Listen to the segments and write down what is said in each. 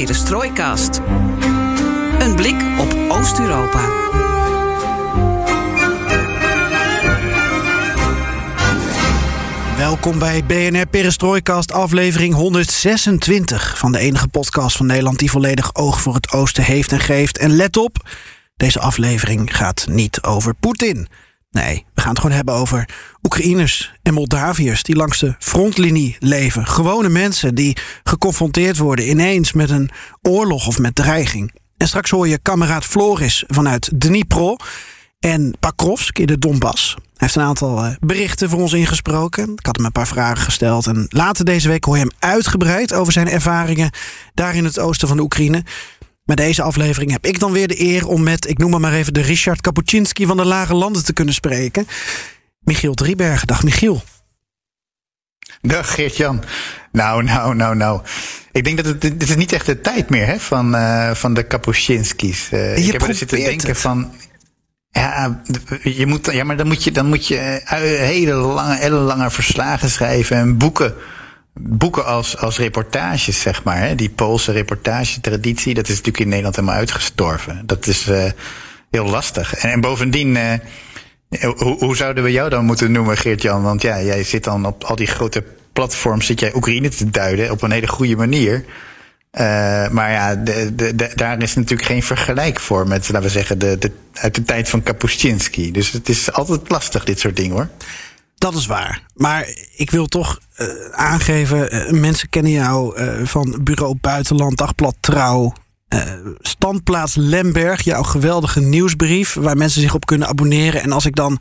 Perestrooikast. Een blik op Oost-Europa. Welkom bij BNR Perestrooikast, aflevering 126 van de enige podcast van Nederland die volledig oog voor het oosten heeft en geeft. En let op, deze aflevering gaat niet over Poetin. Nee, we gaan het gewoon hebben over Oekraïners en Moldaviërs die langs de frontlinie leven. Gewone mensen die geconfronteerd worden ineens met een oorlog of met dreiging. En straks hoor je kameraad Floris vanuit Dnipro en Pakrovsk in de Donbass. Hij heeft een aantal eh, berichten voor ons ingesproken. Ik had hem een paar vragen gesteld. En later deze week hoor je hem uitgebreid over zijn ervaringen daar in het oosten van de Oekraïne. Met deze aflevering heb ik dan weer de eer om met, ik noem maar, maar even de Richard Kapuczynski van de Lage Landen te kunnen spreken. Michiel Driebergen. Dag Michiel. Dag Geert-Jan. Nou, nou, nou, nou. Ik denk dat het, dit is niet echt de tijd meer hè, van, uh, van de Kapuczynskis. Uh, je ik heb er zitten denken het. van. Ja, je moet, ja, maar dan moet je, dan moet je uh, hele lange, hele lange verslagen schrijven en boeken. Boeken als, als reportages, zeg maar. Hè. Die Poolse reportagetraditie, dat is natuurlijk in Nederland helemaal uitgestorven. Dat is heel lastig. En, en bovendien. Hoe, hoe, zouden we jou dan moeten noemen, Geert-Jan? Want ja, jij zit dan op al die grote platforms, zit jij Oekraïne te duiden op een hele goede manier. Uh, maar ja, de, de, daar is natuurlijk geen vergelijk voor met, laten we zeggen, de, uit de tijd van Kapuscinski. Dus het is altijd lastig, dit soort dingen hoor. Dat is waar. Maar ik wil toch uh, aangeven, uh, mensen kennen jou van Bureau Buitenland, Dagblad Trouw, standplaats Lemberg, jouw geweldige nieuwsbrief, waar mensen zich op kunnen abonneren. En als ik dan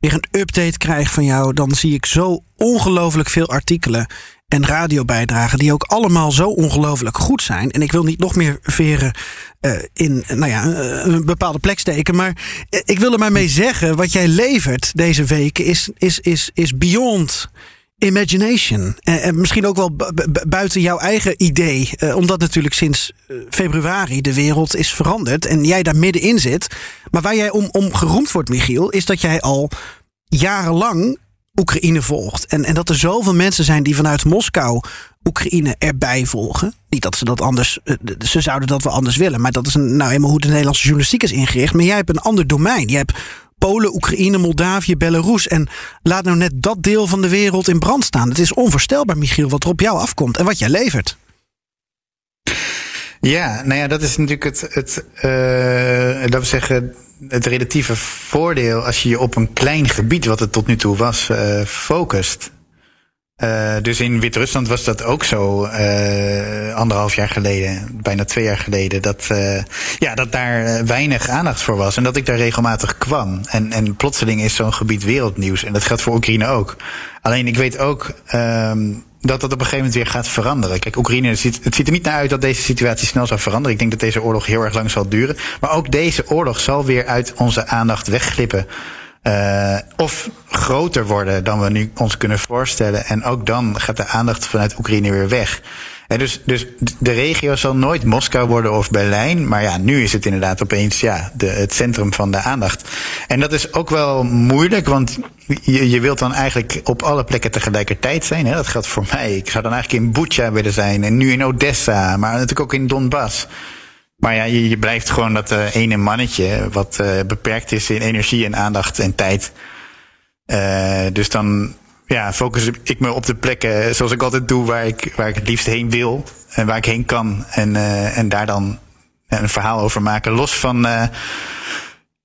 weer een update krijg van jou, dan zie ik zo ongelooflijk veel artikelen en radiobijdragen die ook allemaal zo ongelooflijk goed zijn. En ik wil niet nog meer veren uh, in nou ja, een bepaalde plek steken. Maar ik wil er maar mee zeggen, wat jij levert deze weken is, is, is, is beyond imagination. En, en misschien ook wel buiten jouw eigen idee. Omdat natuurlijk sinds februari de wereld is veranderd en jij daar middenin zit. Maar waar jij om, om geroemd wordt, Michiel, is dat jij al jarenlang Oekraïne volgt. En, en dat er zoveel mensen zijn die vanuit Moskou Oekraïne erbij volgen. Niet dat ze dat anders, uh, ze zouden dat wel anders willen. Maar dat is nou eenmaal hoe de Nederlandse journalistiek is ingericht. Maar jij hebt een ander domein. Jij hebt Polen, Oekraïne, Moldavië, Belarus. En laat nou net dat deel van de wereld in brand staan. Het is onvoorstelbaar, Michiel, wat er op jou afkomt en wat jij levert. Ja, nou ja, dat is natuurlijk het, het uh, laten we zeggen, het relatieve voordeel als je je op een klein gebied, wat het tot nu toe was, uh, focust. Uh, dus in Wit-Rusland was dat ook zo uh, anderhalf jaar geleden, bijna twee jaar geleden, dat, ja, dat daar weinig aandacht voor was en dat ik daar regelmatig kwam. En, en plotseling is zo'n gebied wereldnieuws en dat geldt voor Oekraïne ook. Alleen ik weet ook um, dat dat op een gegeven moment weer gaat veranderen. Kijk, Oekraïne, het ziet, het ziet er niet naar uit dat deze situatie snel zal veranderen. Ik denk dat deze oorlog heel erg lang zal duren. Maar ook deze oorlog zal weer uit onze aandacht wegglippen. Uh, of groter worden dan we nu ons kunnen voorstellen. En ook dan gaat de aandacht vanuit Oekraïne weer weg. En dus, dus de regio zal nooit Moskou worden of Berlijn. Maar ja, nu is het inderdaad opeens ja, de, het centrum van de aandacht. En dat is ook wel moeilijk, want je, je wilt dan eigenlijk op alle plekken tegelijkertijd zijn. Hè? Dat geldt voor mij. Ik zou dan eigenlijk in Bucha willen zijn en nu in Odessa, maar natuurlijk ook in Donbass. Maar ja, je, je blijft gewoon dat uh, ene mannetje wat uh, beperkt is in energie en aandacht en tijd. Uh, dus dan ja, focus ik me op de plekken zoals ik altijd doe, waar ik, waar ik het liefst heen wil en waar ik heen kan. En, en daar dan een verhaal over maken. Los van.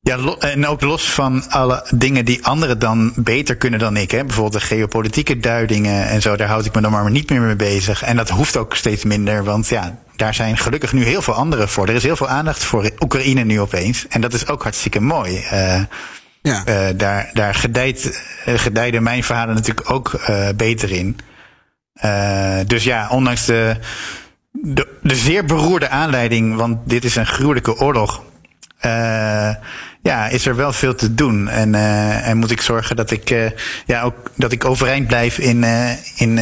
Ja, lo en ook los van alle dingen die anderen dan beter kunnen dan ik. Hè? Bijvoorbeeld de geopolitieke duidingen en zo, daar houd ik me dan maar niet meer mee bezig. En dat hoeft ook steeds minder, want ja, daar zijn gelukkig nu heel veel anderen voor. Er is heel veel aandacht voor Oekraïne nu opeens. En dat is ook hartstikke mooi. Uh, ja. uh, daar daar gedijt, gedijden mijn verhalen natuurlijk ook beter in. dus ja, ondanks de, de, zeer beroerde aanleiding, want dit is een gruwelijke oorlog ja, is er wel veel te doen. En, en moet ik zorgen dat ik, ja, ook, dat ik overeind blijf in, in,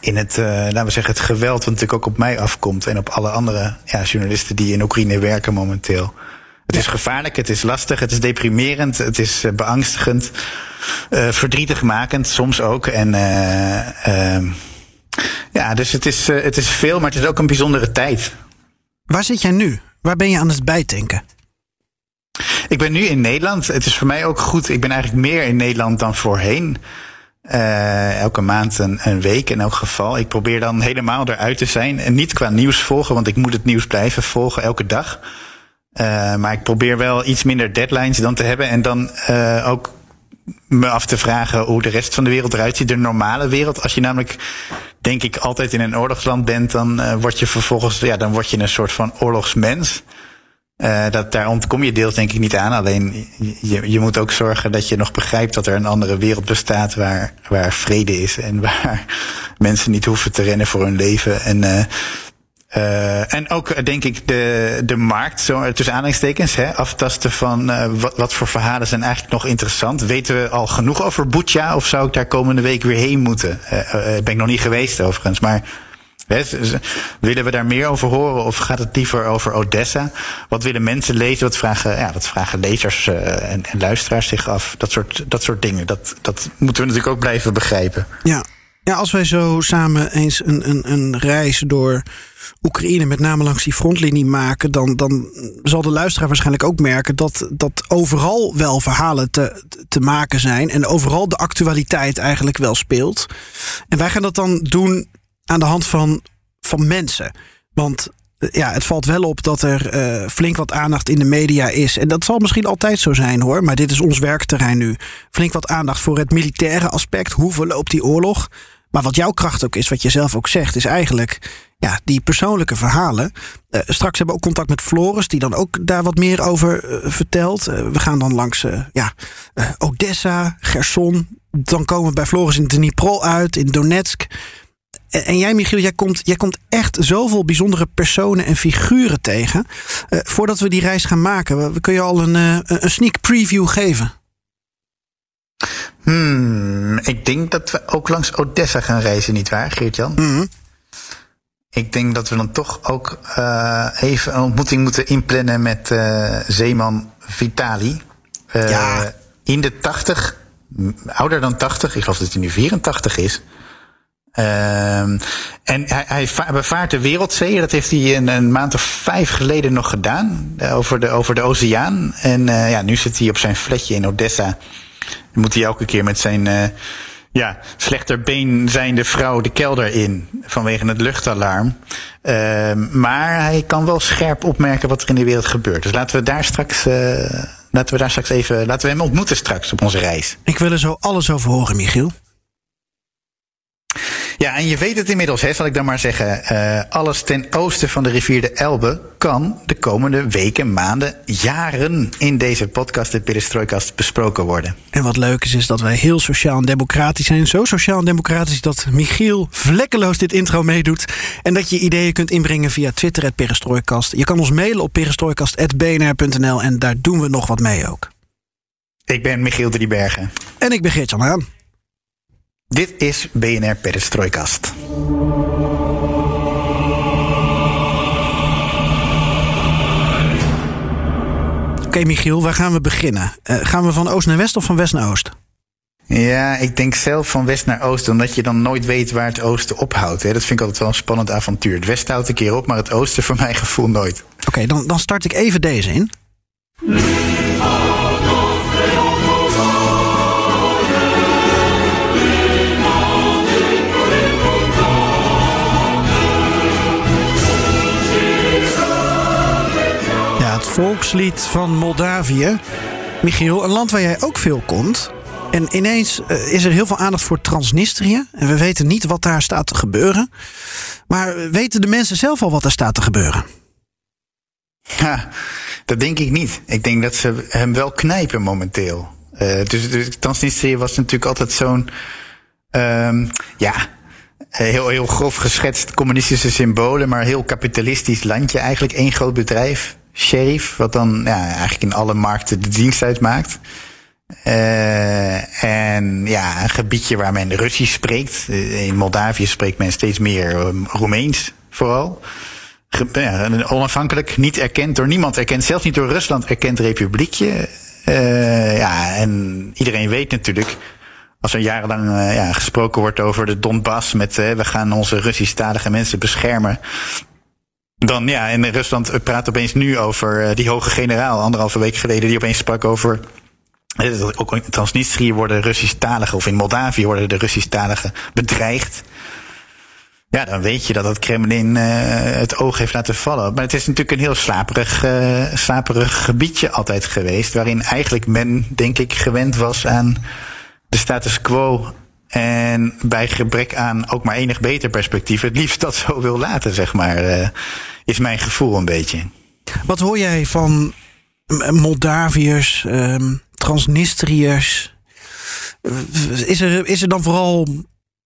in het, laten we zeggen, het geweld wat natuurlijk ook op mij afkomt. En op alle andere ja, journalisten die in Oekraïne werken momenteel. Het is gevaarlijk, het is lastig, het is deprimerend, het is beangstigend, verdrietigmakend soms ook. En Ja, dus het is, het is veel, maar het is ook een bijzondere tijd. Waar zit jij nu? Waar ben je aan het bijtanken? Ik ben nu in Nederland. Het is voor mij ook goed. Ik ben eigenlijk meer in Nederland dan voorheen. Uh, elke maand een, een, week in elk geval. Ik probeer dan helemaal eruit te zijn. En niet qua nieuws volgen, want ik moet het nieuws blijven volgen elke dag. Uh, maar ik probeer wel iets minder deadlines dan te hebben. En dan uh, ook me af te vragen hoe de rest van de wereld eruit ziet. De normale wereld. Als je namelijk, denk ik, altijd in een oorlogsland bent, dan word je vervolgens, ja, dan word je een soort van oorlogsmens. Dat, daar ontkom je deels denk ik niet aan. Alleen je, je moet ook zorgen dat je nog begrijpt dat er een andere wereld bestaat waar, waar vrede is en waar mensen niet hoeven te rennen voor hun leven. En, uh, en ook denk ik de, de markt, zo tussen aanhalingstekens, hè, aftasten van wat, wat voor verhalen zijn eigenlijk nog interessant. Weten we al genoeg over Butja of zou ik daar komende week weer heen moeten? Ben ik nog niet geweest overigens, maar willen we daar meer over horen of gaat het liever over Odessa? Wat willen mensen lezen? Wat vragen, ja, wat vragen lezers en, en, luisteraars zich af? Dat soort, dat soort dingen. Dat, dat moeten we natuurlijk ook blijven begrijpen. Ja. Als wij zo samen eens een, een, een reis door Oekraïne, met name langs die frontlinie maken, dan, dan zal de luisteraar waarschijnlijk ook merken dat, dat overal wel verhalen te, te maken zijn en overal de actualiteit eigenlijk wel speelt. En wij gaan dat dan doen aan de hand van, van mensen. Want eh, ja, het valt wel op dat er uh, flink wat aandacht in de media is. En dat zal misschien altijd zo zijn hoor. Maar dit is ons werkterrein nu. Flink wat aandacht voor het militaire aspect. Hoe verloopt die oorlog? Maar wat jouw kracht ook is, wat je zelf ook zegt, is eigenlijk ja, die persoonlijke verhalen. Uh, straks hebben we ook contact met Floris, die dan ook daar wat meer over uh, vertelt. Uh, we gaan dan langs ja, Odessa, Gerson. Dan komen we bij Floris in Dnipro uit, in Donetsk. En jij, Michiel, jij komt, jij komt echt zoveel bijzondere personen en figuren tegen. Voordat we die reis gaan maken, kun je al een, een sneak preview geven? Hmm, ik denk dat we ook langs Odessa gaan reizen, nietwaar, Geert-Jan? Mm -hmm. Ik denk dat we dan toch ook uh, even een ontmoeting moeten inplannen met zeeman Vitali. ja. In de 80, ouder dan 80, ik geloof dat hij nu 84 is. Um, en hij, hij bevaart de wereldzee. Dat heeft hij een, een, maand of vijf geleden nog gedaan. Over de, over de oceaan. En ja, nu zit hij op zijn flatje in Odessa. Dan moet hij elke keer met zijn uh, ja, been zijnde vrouw de kelder in. Vanwege het luchtalarm. Uh, maar hij kan wel scherp opmerken wat er in de wereld gebeurt. Dus laten we daar straks. Uh, laten we daar straks even. Laten we hem ontmoeten straks op onze reis. Ik wil er zo alles over horen, Michiel. Ja, en je weet het inmiddels, hè, zal ik dan maar zeggen. Uh, alles ten oosten van de rivier de Elbe kan de komende weken, maanden, jaren in deze podcast, de Perestrojkast, besproken worden. En wat leuk is, is dat wij heel sociaal en democratisch zijn. Zo sociaal en democratisch dat Michiel vlekkeloos dit intro meedoet. En dat je ideeën kunt inbrengen via Twitter, het Perestrojkast. Je kan ons mailen op perestrojkast.bnr.nl en daar doen we nog wat mee ook. Ik ben Michiel Driebergen. En ik ben Geert-Jan Haan. Dit is BNR Perestrojkast. Oké, okay, Michiel, waar gaan we beginnen? Uh, gaan we van oost naar west of van west naar oost? Ja, ik denk zelf van west naar oost, omdat je dan nooit weet waar het oosten ophoudt. Hè. Dat vind ik altijd wel een spannend avontuur. Het westen houdt een keer op, maar het oosten voor mijn gevoel nooit. Oké, okay, dan, dan start ik even deze in. Volkslied van Moldavië. Michiel, een land waar jij ook veel komt. En ineens uh, is er heel veel aandacht voor Transnistrië. En we weten niet wat daar staat te gebeuren. Maar weten de mensen zelf al wat er staat te gebeuren? Dat denk ik niet. Ik denk dat ze hem wel knijpen momenteel. Uh, dus, dus Transnistrië was natuurlijk altijd zo'n. Um, ja, heel, heel grof geschetst communistische symbolen, maar heel kapitalistisch landje. Eigenlijk één groot bedrijf sheriff, wat dan ja, eigenlijk in alle markten de dienst uitmaakt. Uh, en ja, een gebiedje waar men Russisch spreekt. In Moldavië spreekt men steeds meer um, Roemeens vooral. Onafhankelijk, niet erkend door niemand erkend, zelfs niet door Rusland erkend republiekje. Uh, ja, en iedereen weet natuurlijk, als er jarenlang ja, gesproken wordt over de Donbass met we gaan onze Russisch-talige mensen beschermen. Dan ja, en Rusland praat opeens nu over die hoge generaal, anderhalve week geleden, die opeens sprak over ook in Transnistrië worden Russisch-taligen, of in Moldavië worden de Russisch-taligen bedreigd. Ja, dan weet je dat het Kremlin uh, het oog heeft laten vallen. Maar het is natuurlijk een heel slaperig, uh, slaperig gebiedje altijd geweest. Waarin eigenlijk men, denk ik, gewend was aan de status quo. En bij gebrek aan ook maar enig beter perspectief het liefst dat zo wil laten, zeg maar. Uh, is mijn gevoel een beetje. Wat hoor jij van Moldaviërs, um, Transnistriërs? Is er, is er dan vooral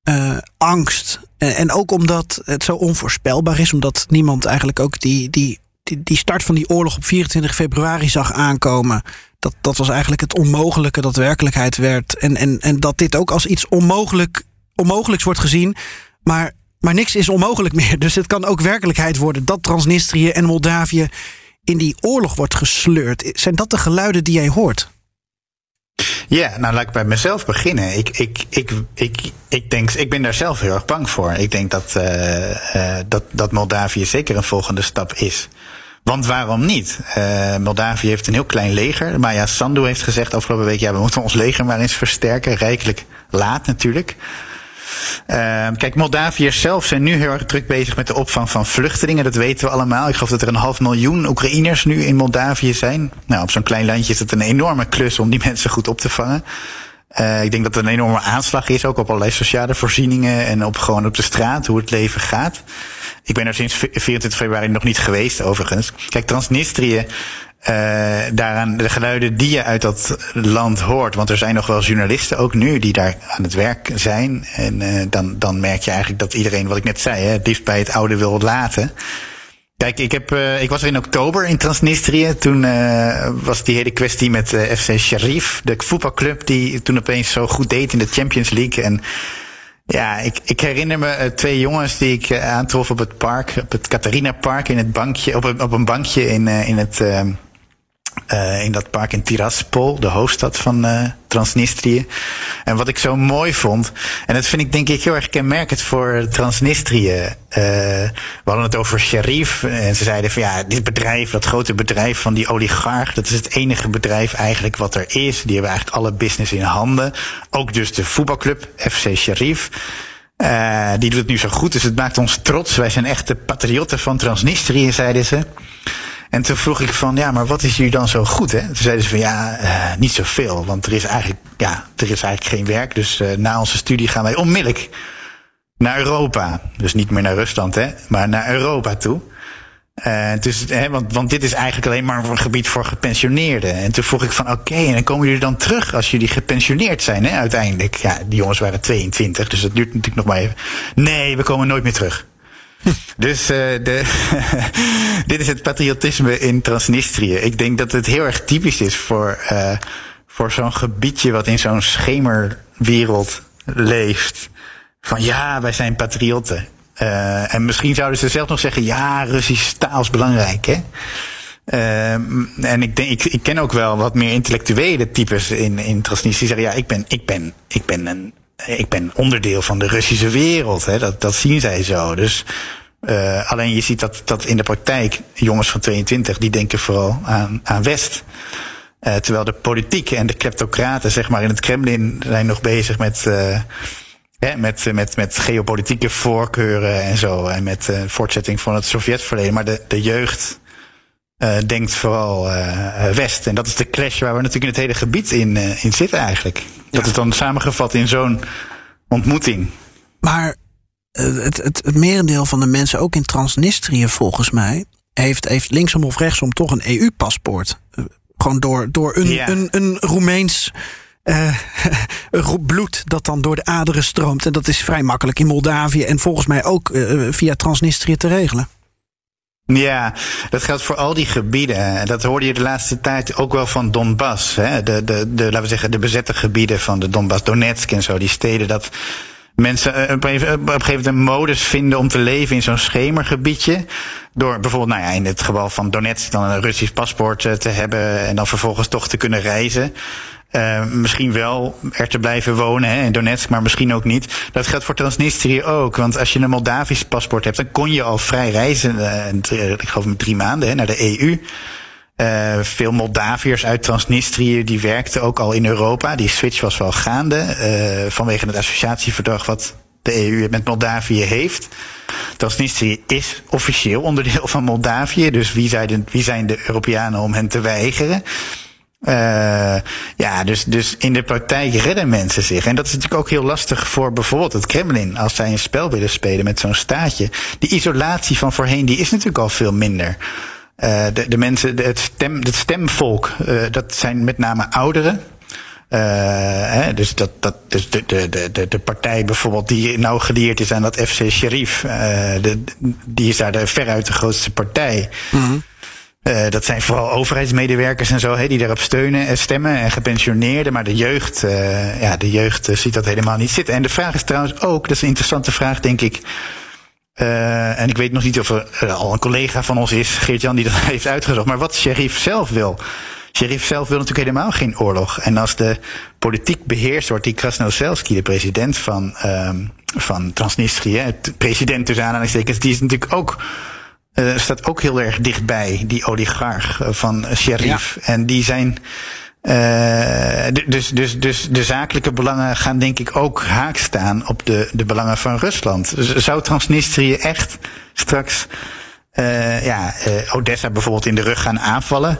uh, angst. En, en, ook omdat het zo onvoorspelbaar is, omdat niemand eigenlijk ook die, die, die, die start van die oorlog op 24 februari zag aankomen. Dat, dat was eigenlijk het onmogelijke dat werkelijkheid werd. En, en, en dat dit ook als iets onmogelijk, onmogelijks wordt gezien. Maar, maar niks is onmogelijk meer. Dus het kan ook werkelijkheid worden dat Transnistrië en Moldavië in die oorlog wordt gesleurd. Zijn dat de geluiden die jij hoort? Ja, nou laat ik bij mezelf beginnen. Ik, ik, ik, ik, ik, denk, ik ben daar zelf heel erg bang voor. Ik denk dat, uh, uh, dat, dat Moldavië zeker een volgende stap is. Want waarom niet? Uh, Moldavië heeft een heel klein leger. Maya Sandu heeft gezegd afgelopen week: ja, we moeten ons leger maar eens versterken. Rijkelijk laat natuurlijk. Uh, kijk, Moldaviërs zelf zijn nu heel erg druk bezig met de opvang van vluchtelingen. Dat weten we allemaal. Ik geloof dat er een half miljoen Oekraïners nu in Moldavië zijn. Nou, op zo'n klein landje is het een enorme klus om die mensen goed op te vangen. Uh, ik denk dat het een enorme aanslag is, ook op allerlei sociale voorzieningen en op gewoon op de straat, hoe het leven gaat. Ik ben er sinds 24 februari nog niet geweest, overigens. Kijk, Transnistrië uh, daaraan de geluiden die je uit dat land hoort. Want er zijn nog wel journalisten ook nu die daar aan het werk zijn. En uh, dan, dan merk je eigenlijk dat iedereen, wat ik net zei, hè, het liefst bij het oude wil laten. Kijk, ik, heb, uh, ik was er in oktober in Transnistrië. Toen was die hele kwestie met FC Sharif, de voetbalclub die toen opeens zo goed deed in de Champions League. En ja, ik, ik herinner me twee jongens die ik aantrof op het park, op het Catharina Park, in het bankje, op een, op een bankje in, in het uh, in dat park in Tiraspol, de hoofdstad van uh, Transnistrië. En wat ik zo mooi vond, en dat vind ik denk ik heel erg kenmerkend voor Transnistrië. Uh, we hadden het over Sharif en ze zeiden van ja, dit bedrijf, dat grote bedrijf van die oligarch, dat is het enige bedrijf eigenlijk wat er is. Die hebben eigenlijk alle business in handen. Ook dus de voetbalclub FC Sharif. Die doet het nu zo goed, dus het maakt ons trots. Wij zijn echte patriotten van Transnistrië, zeiden ze. En toen vroeg ik van, ja, maar wat is hier dan zo goed? Hè? Toen zeiden ze van, ja, uh, niet zoveel. Want er is eigenlijk, ja, er is eigenlijk geen werk. Dus uh, na onze studie gaan wij onmiddellijk naar Europa. Dus niet meer naar Rusland, hè, maar naar Europa toe. Uh, dus, hè, want, want dit is eigenlijk alleen maar een gebied voor gepensioneerden. En toen vroeg ik van, oké, en dan komen jullie dan terug als jullie gepensioneerd zijn, hè, uiteindelijk. Ja, die jongens waren 22, dus dat duurt natuurlijk nog maar even. Nee, we komen nooit meer terug. Dus uh, dit is het patriotisme in Transnistrië. Ik denk dat het heel erg typisch is voor, uh, voor zo'n gebiedje wat in zo'n schemerwereld leeft. Van ja, wij zijn patriotten. Uh, en misschien zouden ze zelf nog zeggen, ja, Russisch taal is belangrijk, hè. Uh, en ik, denk, ik, ik ken ook wel wat meer intellectuele types in, in Transnistrië. Die zeggen, ja, ik ben, ik ben, ik ben een ik ben onderdeel van de Russische wereld. Hè. Dat, dat zien zij zo. Dus uh, alleen je ziet dat, dat in de praktijk jongens van 22, die denken vooral aan, aan West. Uh, terwijl de politiek en de kleptocraten, zeg maar, in het Kremlin zijn nog bezig met, uh, met, met, met geopolitieke voorkeuren en zo. En met voortzetting van het Sovjetverleden. Maar de, de jeugd uh, denkt vooral uh, West. En dat is de clash waar we natuurlijk in het hele gebied in, uh, in zitten eigenlijk. Dat is dan samengevat in zo'n ontmoeting. Maar het, het, het merendeel van de mensen, ook in Transnistrië volgens mij, heeft, heeft linksom of rechtsom toch een EU-paspoort. Gewoon door, door een, ja. een, een Roemeens uh, bloed dat dan door de aderen stroomt. En dat is vrij makkelijk in Moldavië en volgens mij ook uh, via Transnistrië te regelen. Ja, dat geldt voor al die gebieden. Dat hoorde je de laatste tijd ook wel van Donbass. Hè? De, de, de, laten we zeggen, de bezette gebieden van de Donbass, Donetsk en zo, die steden. Dat mensen een, op een gegeven moment een modus vinden om te leven in zo'n schemergebiedje. Door bijvoorbeeld, nou ja, in het geval van Donetsk dan een Russisch paspoort te hebben en dan vervolgens toch te kunnen reizen. Uh, misschien wel er te blijven wonen hè, in Donetsk, maar misschien ook niet. Dat geldt voor Transnistrië ook. Want als je een Moldavisch paspoort hebt, dan kon je al vrij reizen. Uh, ik geloof met drie maanden hè, naar de EU. Uh, veel Moldaviërs uit Transnistrië die werkten ook al in Europa. Die switch was wel gaande vanwege het associatieverdrag wat de EU met Moldavië heeft. Transnistrië is officieel onderdeel van Moldavië. Dus wie zijn de, wie zijn de Europeanen om hen te weigeren? Uh, ja, dus, dus in de praktijk redden mensen zich. En dat is natuurlijk ook heel lastig voor bijvoorbeeld het Kremlin. Als zij een spel willen spelen met zo'n staatje. Die isolatie van voorheen, die is natuurlijk al veel minder. Uh, de, de mensen, de, het, stem, het stemvolk, uh, dat zijn met name ouderen. Hè, dus dat, dat, dus de, de, de, de partij bijvoorbeeld die nou geleerd is aan dat FC Sheriff, de, die is daar de, veruit de grootste partij. Mm-hmm. Uh, dat zijn vooral overheidsmedewerkers en zo, die daarop steunen en stemmen en gepensioneerden. Maar de jeugd, ja, de jeugd ziet dat helemaal niet zitten. En de vraag is trouwens ook, dat is een interessante vraag, denk ik. En ik weet nog niet of er al een collega van ons is, Geert-Jan, die dat heeft uitgezocht. Maar wat Sheriff zelf wil. Sheriff zelf wil natuurlijk helemaal geen oorlog. En als de politiek beheerst wordt, die Krasnoselski, de president van, um, van Transnistrië, president tussen aanhalingstekens, die is natuurlijk ook, uh, staat ook heel erg dichtbij, die oligarch van Sheriff. Ja. En die zijn, uh, dus, dus, dus de zakelijke belangen gaan denk ik ook haak staan op de, de belangen van Rusland. Dus zou Transnistrië echt straks uh, ja, uh, Odessa bijvoorbeeld in de rug gaan aanvallen?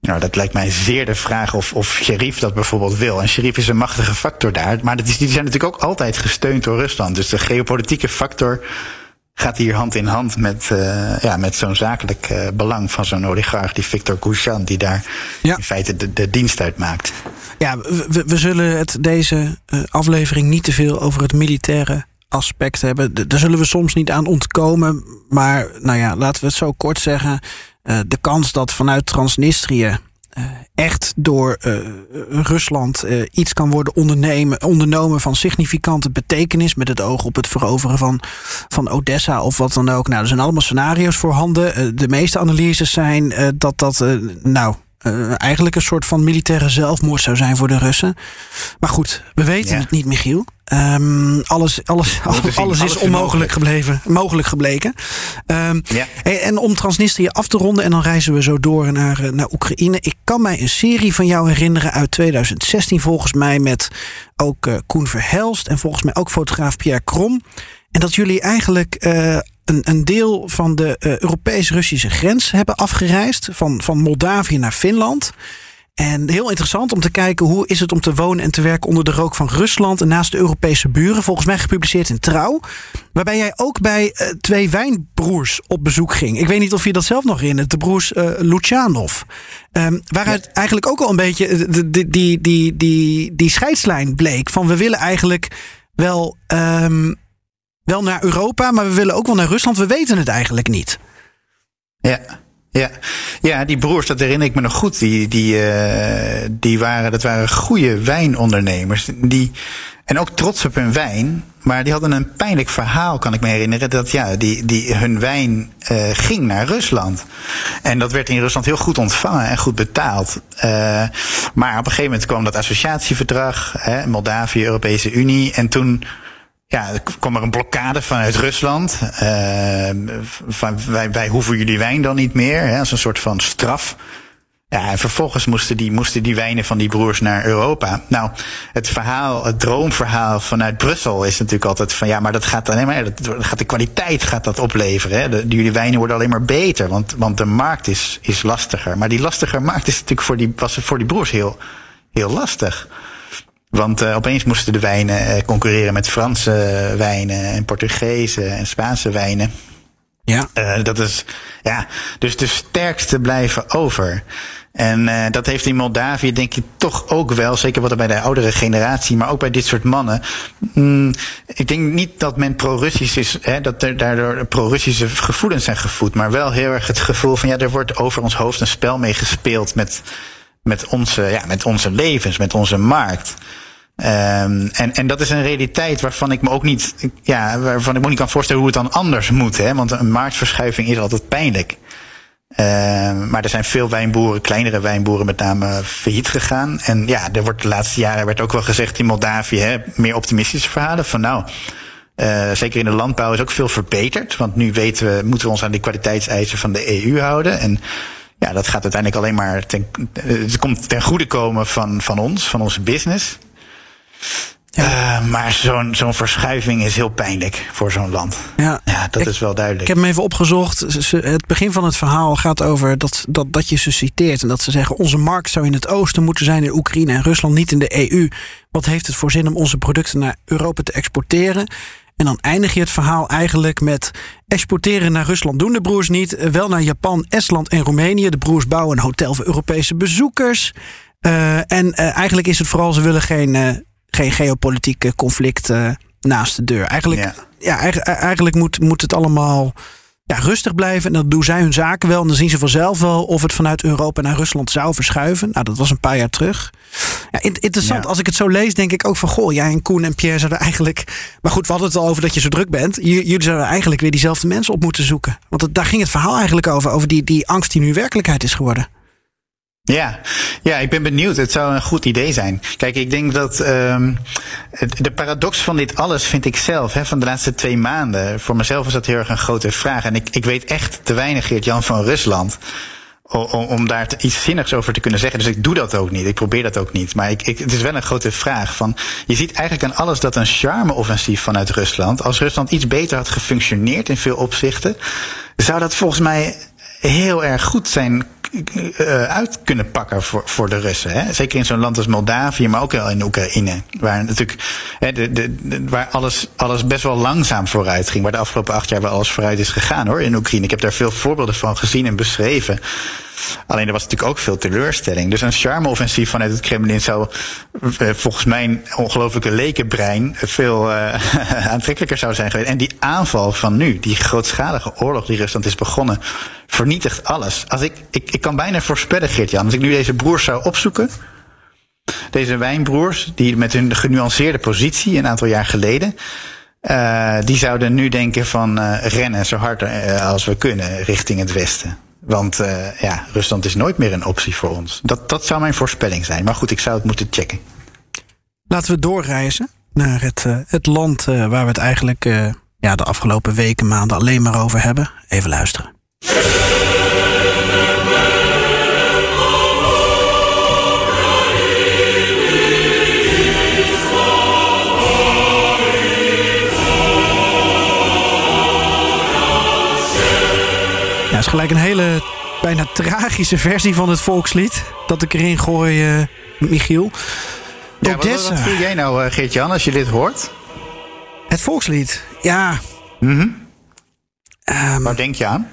Nou, dat lijkt mij zeer de vraag of, of Sharif dat bijvoorbeeld wil. En Sharif is een machtige factor daar. Maar dat is, die zijn natuurlijk ook altijd gesteund door Rusland. Dus de geopolitieke factor gaat hier hand in hand met, uh, ja, met zo'n zakelijk uh, belang van zo'n oligarch, die Victor Gushan, die daar ja. in feite de, de dienst uitmaakt. Ja, we, we zullen het deze uh, aflevering niet te veel over het militaire aspect hebben. Daar zullen we soms niet aan ontkomen. Maar nou ja, laten we het zo kort zeggen. de kans dat vanuit Transnistrië echt door uh, Rusland uh, iets kan worden ondernemen, ondernomen van significante betekenis met het oog op het veroveren van, van Odessa of wat dan ook. Nou, er zijn allemaal scenario's voorhanden. de meeste analyses zijn dat dat, nou, eigenlijk een soort van militaire zelfmoord zou zijn voor de Russen. Maar goed, we weten ja. het niet, Michiel. Um, alles, alles, alles, alles, is onmogelijk gebleven, mogelijk gebleken. Um, ja. En om Transnistrië af te ronden, en dan reizen we zo door naar, naar Oekraïne. Ik kan mij een serie van jou herinneren uit 2016, volgens mij met ook uh, Koen Verhelst en volgens mij ook fotograaf Pierre Krom. En dat jullie eigenlijk uh, een, een deel van de uh, Europees-Russische grens hebben afgereisd. Van, van Moldavië naar Finland. En heel interessant om te kijken hoe is het om te wonen en te werken onder de rook van Rusland en naast de Europese buren. Volgens mij gepubliceerd in Trouw. Waarbij jij ook bij uh, twee wijnbroers op bezoek ging. Ik weet niet of je dat zelf nog herinnert. De broers uh, Lucianov. Um, waaruit ja. eigenlijk ook al een beetje die, die, die, die, die scheidslijn bleek. Van we willen eigenlijk wel um, wel naar Europa, maar we willen ook wel naar Rusland. We weten het eigenlijk niet. Ja. Ja, ja, die broers, dat herinner ik me nog goed. Die, die, uh, die waren, dat waren goede wijnondernemers. Die, en ook trots op hun wijn. Maar die hadden een pijnlijk verhaal, kan ik me herinneren. Dat ja, die, die, hun wijn uh, ging naar Rusland. En dat werd in Rusland heel goed ontvangen en goed betaald. Uh, maar op een gegeven moment kwam dat associatieverdrag, hè, Moldavië, Europese Unie. En toen ja, er kwam er een blokkade vanuit Rusland. Uh, van, wij, wij hoeven jullie wijn dan niet meer, hè, als een soort van straf. Ja, en vervolgens moesten die, moesten die wijnen van die broers naar Europa. Nou, het verhaal, het droomverhaal vanuit Brussel is natuurlijk altijd van ja, maar dat gaat alleen maar, dat gaat de kwaliteit gaat dat opleveren. Hè. De, jullie wijnen worden alleen maar beter, want, want de markt is, is lastiger. Maar die lastiger markt is natuurlijk voor die, was voor die broers heel, heel lastig. Want uh, opeens moesten de wijnen uh, concurreren met Franse wijnen en Portugese en Spaanse wijnen. Ja. Uh, dat is, ja, dus de sterkste blijven over. En uh, dat heeft in Moldavië denk ik toch ook wel, zeker wat er bij de oudere generatie, maar ook bij dit soort mannen. Mm, ik denk niet dat men pro-Russisch is, hè, dat er daardoor pro-Russische gevoelens zijn gevoed, maar wel heel erg het gevoel van ja, er wordt over ons hoofd een spel mee gespeeld met, met, onze, ja, met onze levens, met onze markt. Um, en, en dat is een realiteit waarvan ik me ook niet, ja, waarvan ik me niet kan voorstellen hoe het dan anders moet. Hè? Want een marktverschuiving is altijd pijnlijk. maar er zijn veel wijnboeren, kleinere wijnboeren met name, failliet gegaan. En ja, er wordt de laatste jaren werd ook wel gezegd in Moldavië, hè, meer optimistische verhalen van nou. Uh, zeker in de landbouw is ook veel verbeterd. Want nu weten we, moeten we ons aan de kwaliteitseisen van de EU houden. En ja, dat gaat uiteindelijk alleen maar ten, het komt ten goede komen van, van ons, van onze business. Ja. Uh, maar zo'n zo'n verschuiving is heel pijnlijk voor zo'n land. Ja, ja dat is wel duidelijk. Ik heb hem even opgezocht. Het begin van het verhaal gaat over dat, dat, dat je ze citeert. En dat ze zeggen: onze markt zou in het oosten moeten zijn in Oekraïne en Rusland, niet in de EU. Wat heeft het voor zin om onze producten naar Europa te exporteren? En dan eindig je het verhaal eigenlijk met exporteren naar Rusland doen de broers niet. Wel naar Japan, Estland en Roemenië. De broers bouwen een hotel voor Europese bezoekers. Uh, en uh, eigenlijk is het vooral, ze willen geen, uh, geen geopolitiek conflict naast de deur. Eigenlijk, ja. ja eigenlijk moet, moet het allemaal ja, rustig blijven. En dan doen zij hun zaken wel. En dan zien ze vanzelf wel of het vanuit Europa naar Rusland zou verschuiven. Nou, dat was een paar jaar terug. Ja, interessant. Als ik het zo lees, denk ik ook van... goh, jij en Koen en Pierre zouden eigenlijk... Maar goed, we hadden het al over dat je zo druk bent. Jullie zouden eigenlijk weer diezelfde mensen op moeten zoeken. Want het, daar ging het verhaal eigenlijk over. Over die, die angst die nu werkelijkheid is geworden. Ja, ja, ik ben benieuwd. Het zou een goed idee zijn. Kijk, ik denk dat um, de paradox van dit alles vind ik zelf, hè, van de laatste twee maanden. Voor mezelf is dat heel erg een grote vraag. En ik, ik weet echt te weinig, Geert-Jan, van Rusland. Om, om daar iets zinnigs over te kunnen zeggen. Dus ik doe dat ook niet. Ik probeer dat ook niet. Maar ik, ik, het is wel een grote vraag. Van, je ziet eigenlijk aan alles dat een charme-offensief vanuit Rusland. Als Rusland iets beter had gefunctioneerd in veel opzichten. zou dat volgens mij heel erg goed zijn uit kunnen pakken voor, voor de Russen. Hè? Zeker in zo'n land als Moldavië, maar ook in Oekraïne. Waar natuurlijk hè, de, de, de, waar alles, alles best wel langzaam vooruit ging. Waar de afgelopen acht jaar wel alles vooruit is gegaan hoor, in Oekraïne. Ik heb daar veel voorbeelden van gezien en beschreven. Alleen er was natuurlijk ook veel teleurstelling. Dus een charme-offensief vanuit het Kremlin zou uh, volgens mijn ongelooflijke lekenbrein veel uh, aantrekkelijker zou zijn geweest. En die aanval van nu, die grootschalige oorlog die Rusland is begonnen, vernietigt alles. Als ik, ik, ik kan bijna voorspellen, Geert-Jan, als ik nu deze broers zou opzoeken, deze wijnbroers, die met hun genuanceerde positie een aantal jaar geleden, uh, die zouden nu denken van uh, rennen zo hard uh, als we kunnen richting het westen. Want ja, Rusland is nooit meer een optie voor ons. Dat, dat zou mijn voorspelling zijn. Maar goed, ik zou het moeten checken. Laten we doorreizen naar het, het land waar we het eigenlijk ja, de afgelopen weken, maanden alleen maar over hebben. Even luisteren. Is gelijk een hele bijna tragische versie van het volkslied. Dat ik erin gooi, uh, Michiel. Ja, wat, wat, voel jij nou, uh, Geert-Jan, als je dit hoort? Het volkslied, ja. Mm -hmm. um, Waar denk je aan?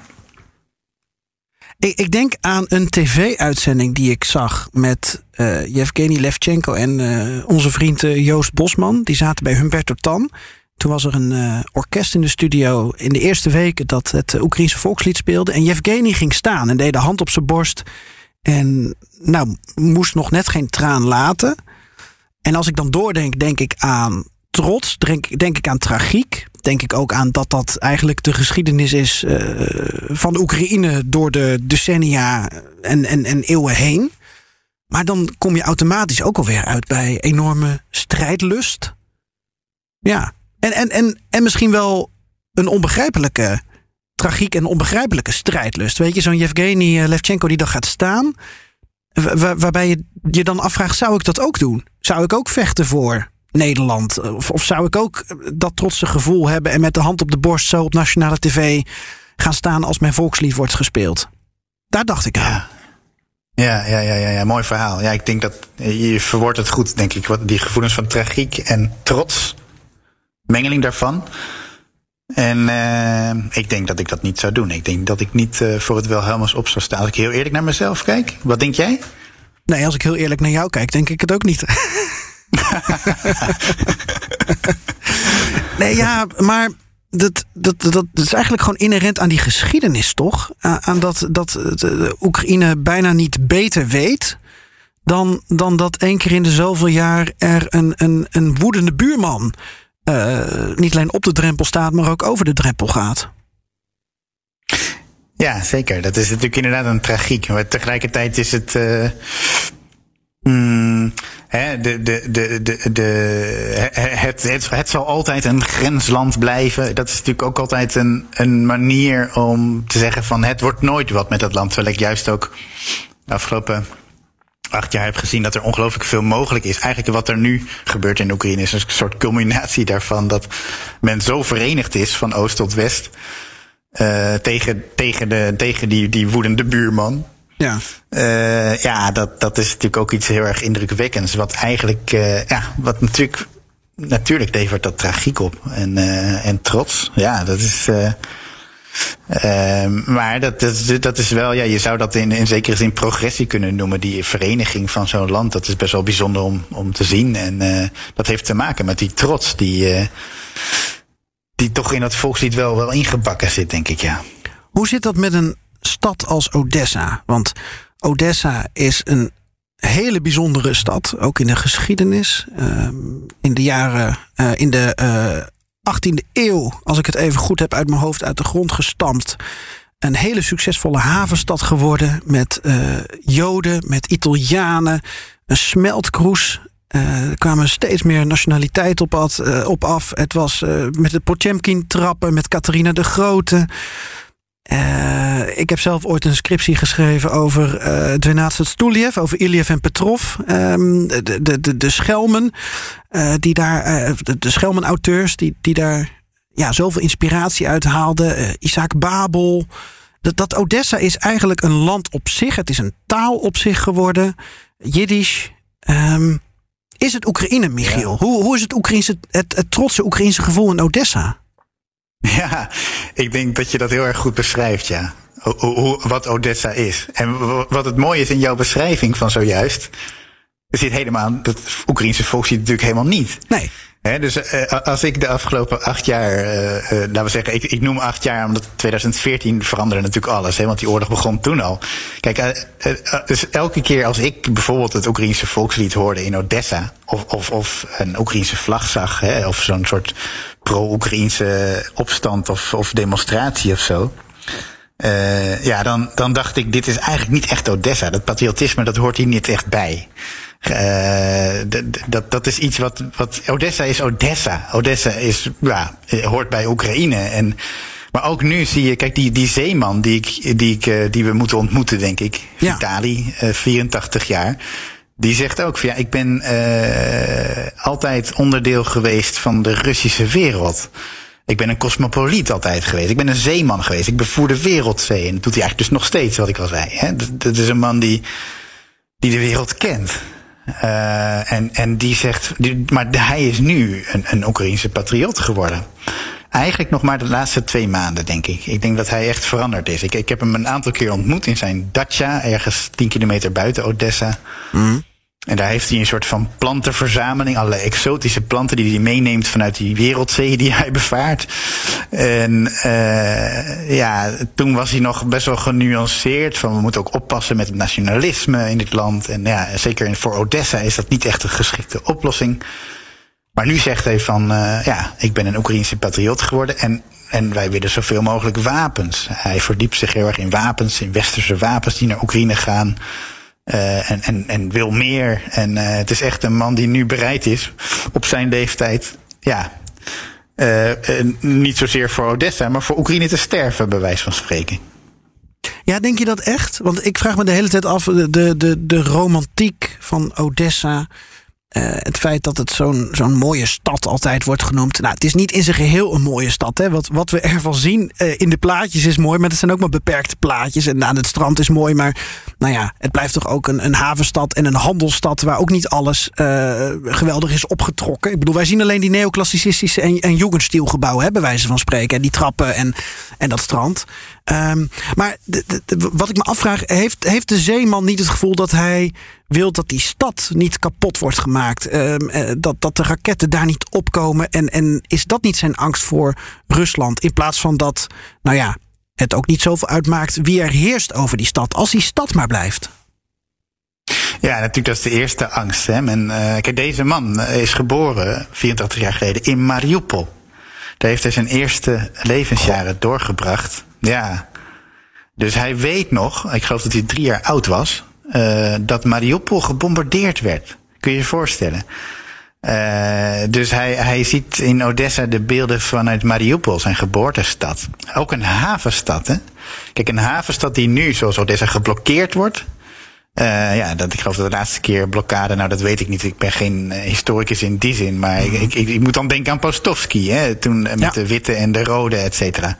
Ik, ik denk aan een tv-uitzending die ik zag met uh, Yevgeny Levchenko en uh, onze vriend Joost Bosman. Die zaten bij Humberto Tan. Toen was er een orkest in de studio in de eerste weken dat het Oekraïense volkslied speelde. En Yevgeny ging staan en deed de hand op zijn borst. En nou, moest nog net geen traan laten. En als ik dan doordenk, denk ik aan trots, denk, ik aan tragiek. Denk ik ook aan dat dat eigenlijk de geschiedenis is uh, van de Oekraïne door de decennia en, en, en eeuwen heen. Maar dan kom je automatisch ook alweer uit bij enorme strijdlust. Ja, en, en, en, en misschien wel een onbegrijpelijke tragiek en onbegrijpelijke strijdlust. Weet je, zo'n Yevgeny eh, Levchenko die dan gaat staan. waarbij je je dan afvraagt: zou ik dat ook doen? Zou ik ook vechten voor Nederland? Of, of zou ik ook dat trotse gevoel hebben en met de hand op de borst zo op nationale tv gaan staan als mijn volkslied wordt gespeeld? Daar dacht ik aan. Ja, ja, ja, ja, ja, mooi verhaal. Ja, ik denk dat je verwoordt het goed, denk ik. Wat die gevoelens van tragiek en trots mengeling daarvan. En uh, ik denk dat ik dat niet zou doen. Ik denk dat ik niet uh, voor het Wilhelmus op zou staan. Als ik heel eerlijk naar mezelf kijk. Wat denk jij? Nee, als ik heel eerlijk naar jou kijk, denk ik het ook niet. nee, ja, maar dat, dat, dat, is eigenlijk gewoon inherent aan die geschiedenis, toch? Aan dat, dat de Oekraïne bijna niet beter weet. Dan, dan dat één keer in de zoveel jaar er een, een, een woedende buurman uh, niet alleen op de drempel staat, maar ook over de drempel gaat. Ja, zeker. Dat is natuurlijk inderdaad een tragiek. Maar tegelijkertijd is het. Uh, mm, de, de, de, de, het, het, het zal altijd een grensland blijven. Dat is natuurlijk ook altijd een, een manier om te zeggen van het wordt nooit wat met dat land. Terwijl ik juist ook de afgelopen acht jaar heb gezien dat er ongelooflijk veel mogelijk is. Eigenlijk wat er nu gebeurt in Oekraïne is een soort culminatie daarvan dat men zo verenigd is van oost tot west. Uh, tegen, tegen, de, tegen die, die woedende buurman. Ja, uh, ja dat, dat is natuurlijk ook iets heel erg indrukwekkends. Wat eigenlijk, uh, ja, wat natuurlijk, natuurlijk levert dat tragiek op. En, en trots. Ja, dat is. Ehm, maar dat, dat, dat, is wel, ja, je zou dat in, in zekere zin progressie kunnen noemen. Die vereniging van zo'n land, dat is best wel bijzonder om, om te zien. En dat heeft te maken met die trots die, die toch in dat volkslied wel, wel ingebakken zit, denk ik, ja. Hoe zit dat met een stad als Odessa? Want Odessa is een hele bijzondere stad, ook in de geschiedenis. Uh, in de jaren, uh, in de 18e eeuw, als ik het even goed heb uit mijn hoofd, uit de grond gestampt. Een hele succesvolle havenstad geworden met uh, Joden, met Italianen, een smeltkroes. Er kwamen steeds meer nationaliteit op, op af. Het was met de Potemkin-trappen, met Catharina de Grote. Uh, ik heb zelf ooit een scriptie geschreven over uh, Dwenatse Stuliev, over Iliev en Petrov. Um, de, de, de, de schelmen, uh, die daar, de, de schelmen-auteurs, die, die daar ja, zoveel inspiratie uit haalden. Isaac Babel. Dat, dat Odessa is eigenlijk een land op zich. Het is een taal op zich geworden. Jiddisch. Um, is het Oekraïne, Michiel? Ja. Hoe, hoe is het, Oekraïnse, het, het trotse Oekraïnse gevoel in Odessa? Ja, ik denk dat je dat heel erg goed beschrijft, ja. Hoe, wat Odessa is. En wat het mooie is in jouw beschrijving van zojuist. Er zit helemaal, dat Oekraïnse volk ziet natuurlijk helemaal niet. Nee. Dus uh, als ik de afgelopen acht jaar, uh, laten we zeggen, ik, ik noem acht jaar omdat 2014 veranderde natuurlijk alles, hè, want die oorlog begon toen al. Kijk, dus elke keer als ik bijvoorbeeld het Oekraïnse volkslied hoorde in Odessa, of, of, of een Oekraïnse vlag zag, of zo'n soort pro-Oekraïnse opstand of, of demonstratie of zo. Ja, dan, dan dacht ik, dit is eigenlijk niet echt Odessa. Dat patriotisme, dat hoort hier niet echt bij. Uh, dat, dat is iets wat, wat. Odessa is Odessa. Odessa is, ja, hoort bij Oekraïne. En, maar ook nu zie je, kijk, die, die zeeman die, ik, die, ik, uh, die we moeten ontmoeten, denk ik. Ja. Italië, 84 jaar die zegt ook van ja, ik ben uh, altijd onderdeel geweest van de Russische wereld. Ik ben een cosmopoliet altijd geweest. Ik ben een zeeman geweest. Ik bevoer de wereldzee. En dat doet hij eigenlijk dus nog steeds, wat ik al zei. Hè? Dat, dat is een man die, die de wereld kent. Uh, en, en die zegt, maar hij is nu een, een Oekraïense patriot geworden. Eigenlijk nog maar de laatste twee maanden, denk ik. Ik denk dat hij echt veranderd is. Ik, ik heb hem een aantal keer ontmoet in zijn dacha, ergens 10 kilometer buiten Odessa. Mm. En daar heeft hij een soort van plantenverzameling, allerlei exotische planten die hij meeneemt vanuit die wereldzee die hij bevaart. En uh, ja, toen was hij nog best wel genuanceerd van we moeten ook oppassen met het nationalisme in dit land. En ja, zeker voor Odessa is dat niet echt een geschikte oplossing. Maar nu zegt hij van uh, ja, ik ben een Oekraïense patriot geworden en en wij willen zoveel mogelijk wapens. Hij verdiept zich heel erg in wapens, in westerse wapens die naar Oekraïne gaan. Uh, en, en, en wil meer. En uh, het is echt een man die nu bereid is op zijn leeftijd. Ja, uh, niet zozeer voor Odessa, maar voor Oekraïne te sterven, bij wijze van spreken. Ja, denk je dat echt? Want ik vraag me de hele tijd af, de, de, de romantiek van Odessa. Het feit dat het zo'n zo'n mooie stad altijd wordt genoemd. Nou, het is niet in zijn geheel een mooie stad. Hè? Wat, wat we ervan zien in de plaatjes is mooi, maar het zijn ook maar beperkte plaatjes. En aan het strand is mooi, maar nou ja, het blijft toch ook een, een havenstad en een handelsstad waar ook niet alles uh, geweldig is opgetrokken. Ik bedoel, wij zien alleen die neoclassicistische en, en Jugendstilgebouwen, hè, bij wijze van spreken. En die trappen en, en dat strand. Um, maar de, wat ik me afvraag, heeft, heeft de zeeman niet het gevoel dat hij wil dat die stad niet kapot wordt gemaakt? Um, uh, dat, dat de raketten daar niet opkomen? En, en is dat niet zijn angst voor Rusland? In plaats van dat, nou ja, het ook niet zoveel uitmaakt wie er heerst over die stad, als die stad maar blijft. Ja, natuurlijk, dat is de eerste angst. Hè. Men, uh, kijk, deze man is geboren 84 jaar geleden in Mariupol. Daar heeft hij zijn eerste levensjaren doorgebracht. Ja. Dus hij weet nog, ik geloof dat hij drie jaar oud was, uh, dat Mariupol gebombardeerd werd. Kun je je voorstellen? Uh, dus hij, hij ziet in Odessa de beelden vanuit Mariupol, zijn geboortestad. Ook een havenstad, hè? Kijk, een havenstad die nu, zoals Odessa, geblokkeerd wordt. Uh, ja, dat, ik geloof dat de laatste keer blokkade, nou dat weet ik niet. Ik ben geen historicus in die zin. Maar ik, ik, ik, moet dan denken aan Postovski, hè? Toen met ja. de witte en de rode, et cetera.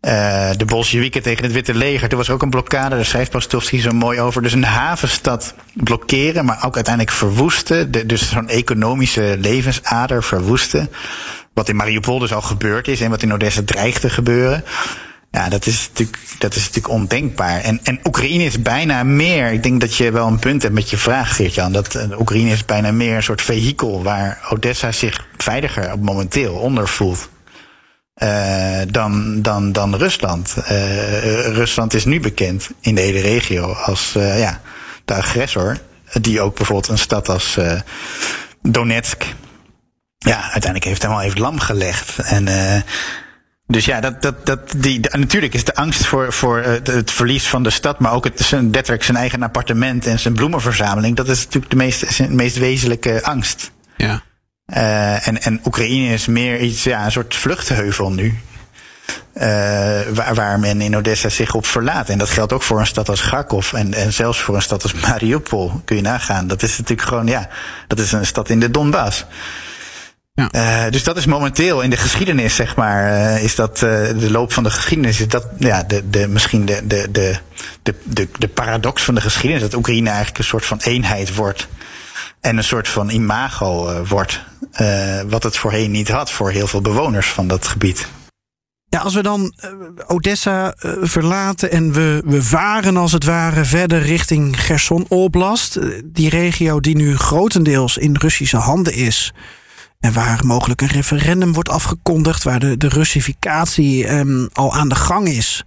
Uh, de Bolsjewieken tegen het Witte Leger. Er was ook een blokkade, daar schrijft Pastovsky zo mooi over. Dus een havenstad blokkeren, maar ook uiteindelijk verwoesten. Dus zo'n economische levensader verwoesten. Wat in Mariupol dus al gebeurd is en wat in Odessa dreigt te gebeuren. Ja, dat is natuurlijk, dat is natuurlijk ondenkbaar. En, en Oekraïne is bijna meer. Ik denk dat je wel een punt hebt met je vraag, Geert-Jan. Dat uh, Oekraïne is bijna meer een soort vehikel waar Odessa zich veiliger momenteel onder voelt. Uh, dan, dan, dan Rusland. Uh, Rusland is nu bekend in de hele regio als uh, ja, de agressor. Die ook bijvoorbeeld een stad als Donetsk. Ja, uiteindelijk heeft helemaal even lam gelegd. En dus ja, dat, dat, dat, die, natuurlijk is de angst voor, voor het verlies van de stad, maar ook het, zijn, letterlijk zijn eigen appartement en zijn bloemenverzameling, dat is natuurlijk de meest, meest wezenlijke angst. Ja. Uh, en, en Oekraïne is meer iets, ja, een soort vluchtheuvel nu. Uh, waar, waar men in Odessa zich op verlaat. En dat geldt ook voor een stad als Kharkov en, en zelfs voor een stad als Mariupol. Kun je nagaan. Dat is natuurlijk gewoon, ja, dat is een stad in de Donbass. Ja. Uh, dus dat is momenteel in de geschiedenis, zeg maar, uh, is dat uh, de loop van de geschiedenis, is dat ja, de, de, misschien de, de, de, de, de, de paradox van de geschiedenis, dat Oekraïne eigenlijk een soort van eenheid wordt en een soort van imago wordt. Uh, wat het voorheen niet had voor heel veel bewoners van dat gebied. Ja, als we dan uh, Odessa verlaten en we, we varen als het ware verder richting Gerson Oblast, die regio die nu grotendeels in Russische handen is. En waar mogelijk een referendum wordt afgekondigd, waar de, de Russificatie um, al aan de gang is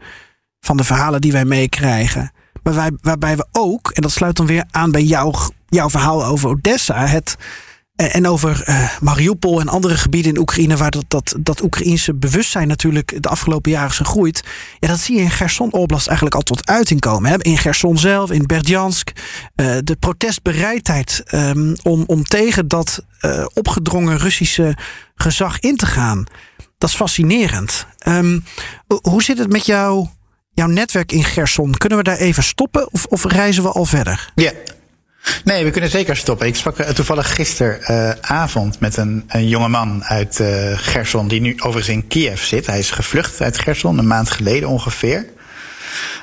van de verhalen die wij meekrijgen. Maar waarbij we ook, en dat sluit dan weer aan bij jouw, jouw verhaal over Odessa, het en over uh, Mariupol en andere gebieden in Oekraïne, waar dat, dat, dat Oekraïnse bewustzijn natuurlijk de afgelopen jaren is gegroeid. Ja, dat zie je in Gerson Oblast eigenlijk al tot uiting komen. Hè? In Gerson zelf, in Berdjansk. Uh, de protestbereidheid um, om, om tegen dat opgedrongen Russische gezag in te gaan. Dat is fascinerend. Um, hoe zit het met jou, jouw netwerk in Gerson? Kunnen we daar even stoppen of, of reizen we al verder? Ja. Nee, we kunnen zeker stoppen. Ik sprak toevallig gisteravond met een, een jongeman uit uh, Gerson, die nu overigens in Kiev zit. Hij is gevlucht uit Gerson, een maand geleden ongeveer.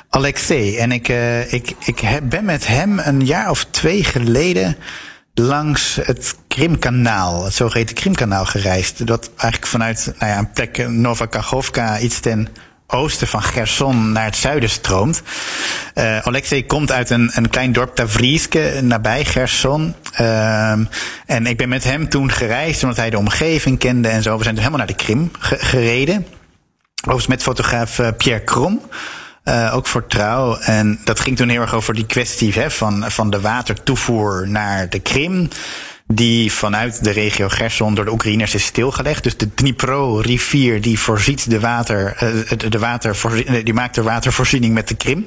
Alexei. En ik, uh, ik, ik ben met hem een jaar of twee geleden langs het Krimkanaal, het zogeheten Krimkanaal gereisd. Dat eigenlijk vanuit nou ja, een plek, Nova Kachovka, iets ten oosten van Gerson naar het zuiden stroomt. Uh, Alexei komt uit een, een klein dorp Tavriske nabij Gerson. Uh, en ik ben met hem toen gereisd omdat hij de omgeving kende en zo. We zijn toen helemaal naar de Krim gereden. Overigens met fotograaf uh, Pierre Krom. Uh, ook voor trouw. En dat ging toen heel erg over die kwestie hè, van, van de watertoevoer naar de Krim die vanuit de regio Gerson door de Oekraïners is stilgelegd. Dus de Dnipro-rivier die voorziet de water, uh, de water die maakt de watervoorziening met de Krim.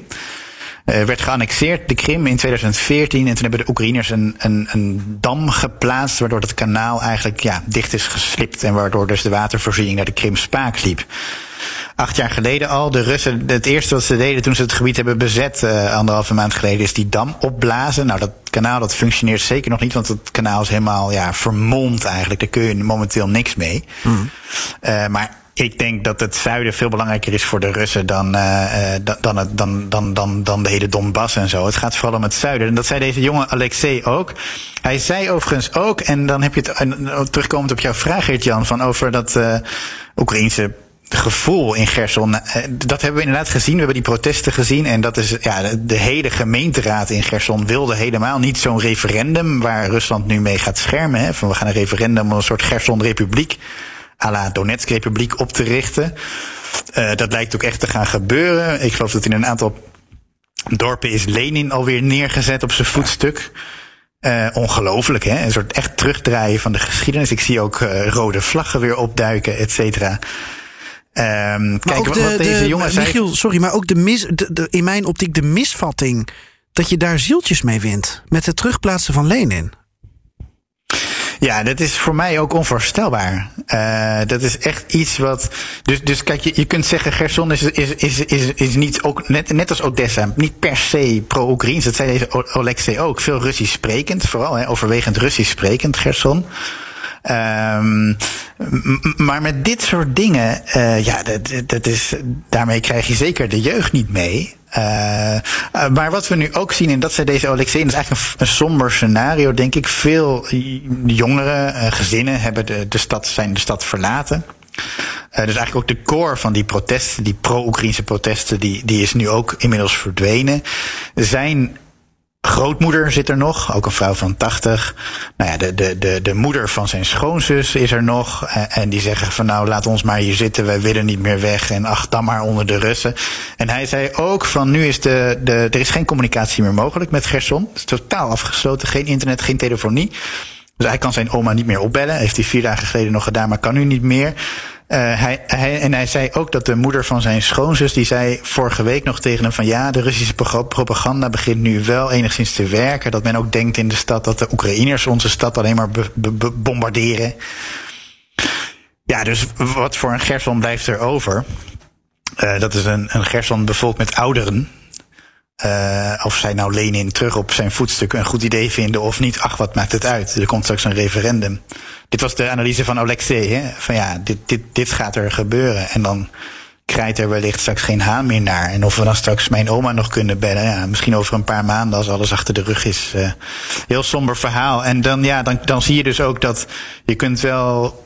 Uh, werd geannexeerd, de Krim, in 2014. En toen hebben de Oekraïners een, een, een dam geplaatst, waardoor het kanaal eigenlijk ja, dicht is geslipt. En waardoor dus de watervoorziening naar de Krim spaak liep acht jaar geleden al. De Russen, het eerste wat ze deden toen ze het gebied hebben bezet, uh, anderhalve maand geleden, is die dam opblazen. Nou, dat kanaal dat functioneert zeker nog niet, want het kanaal is helemaal ja, vermomd eigenlijk. Daar kun je momenteel niks mee. Mm. Uh, maar ik denk dat het zuiden veel belangrijker is voor de Russen dan, uh, dan, dan, dan, dan, dan, dan de hele Donbass en zo. Het gaat vooral om het zuiden. En dat zei deze jonge Alexei ook. Hij zei overigens ook, en dan heb je het terugkomend op jouw vraag, Geert-Jan, van over dat uh, Oekraïnse gevoel in Gerson. Eh, dat hebben we inderdaad gezien. We hebben die protesten gezien. En dat is, ja, de hele gemeenteraad in Gerson wilde helemaal niet zo'n referendum waar Rusland nu mee gaat schermen. Hè, van we gaan een referendum om een soort Gerson-republiek à la Donetsk-republiek op te richten. Uh, dat lijkt ook echt te gaan gebeuren. Ik geloof dat in een aantal dorpen is Lenin alweer neergezet op zijn voetstuk. Uh, ongelooflijk, hè? Een soort echt terugdraaien van de geschiedenis. Ik zie ook rode vlaggen weer opduiken, et cetera. Ehm, kijk, de, wat deze de- jongen zei. Michiel, sorry, maar ook de mis, de, in mijn optiek de misvatting dat je daar zieltjes mee wint met het terugplaatsen van Lenin. Ja, dat is voor mij ook onvoorstelbaar. Eh, dat is echt iets wat. Dus, dus kijk, je, je kunt zeggen: Gerson is, is, is, is, is niet ook, net, net als Odessa, niet per se pro-Oekraïns. Dat zei deze Alexei ook. Veel Russisch sprekend, vooral hè, overwegend Russisch sprekend, Gerson. Ehm, maar met dit soort dingen, eh, ja, dat, dat is, daarmee krijg je zeker de jeugd niet mee. Eh, eh, maar wat we nu ook zien, en dat zei deze Alexei, dat is eigenlijk een, somber scenario, denk ik. Veel jongeren, gezinnen hebben de, de stad, zijn de stad verlaten. Dus eigenlijk ook de core van die protesten, die pro-Oekraïnse protesten, die, die is nu ook inmiddels verdwenen. Zijn grootmoeder zit er nog, ook een vrouw van 80. Nou ja, de, de, de, de moeder van zijn schoonzus is er nog. En, en die zeggen van nou, laat ons maar hier zitten, wij willen niet meer weg. En ach, dan maar onder de Russen. En hij zei ook van nu is de, de, er is geen communicatie meer mogelijk met Gerson. Het is totaal afgesloten, geen internet, geen telefonie. Dus hij kan zijn oma niet meer opbellen. Heeft hij vier dagen geleden nog gedaan, maar kan nu niet meer. Uh, hij, hij, en hij zei ook dat de moeder van zijn schoonzus, die zei vorige week nog tegen hem van ja, de Russische propaganda begint nu wel enigszins te werken. Dat men ook denkt in de stad dat de Oekraïners onze stad alleen maar bombarderen. Ja, dus wat voor een Gerson blijft er over? Uh, dat is een, een bevolkt met ouderen. Uh, of zij nou Lenin terug op zijn voetstuk een goed idee vinden of niet, ach, wat maakt het uit? Er komt straks een referendum. Dit was de analyse van Alexei, hè? van ja, dit, dit, dit gaat er gebeuren. En dan krijgt er wellicht straks geen haan meer naar. En of we dan straks mijn oma nog kunnen bellen, ja, misschien over een paar maanden als alles achter de rug is. Uh, heel somber verhaal. En dan, ja, dan, dan zie je dus ook dat je kunt wel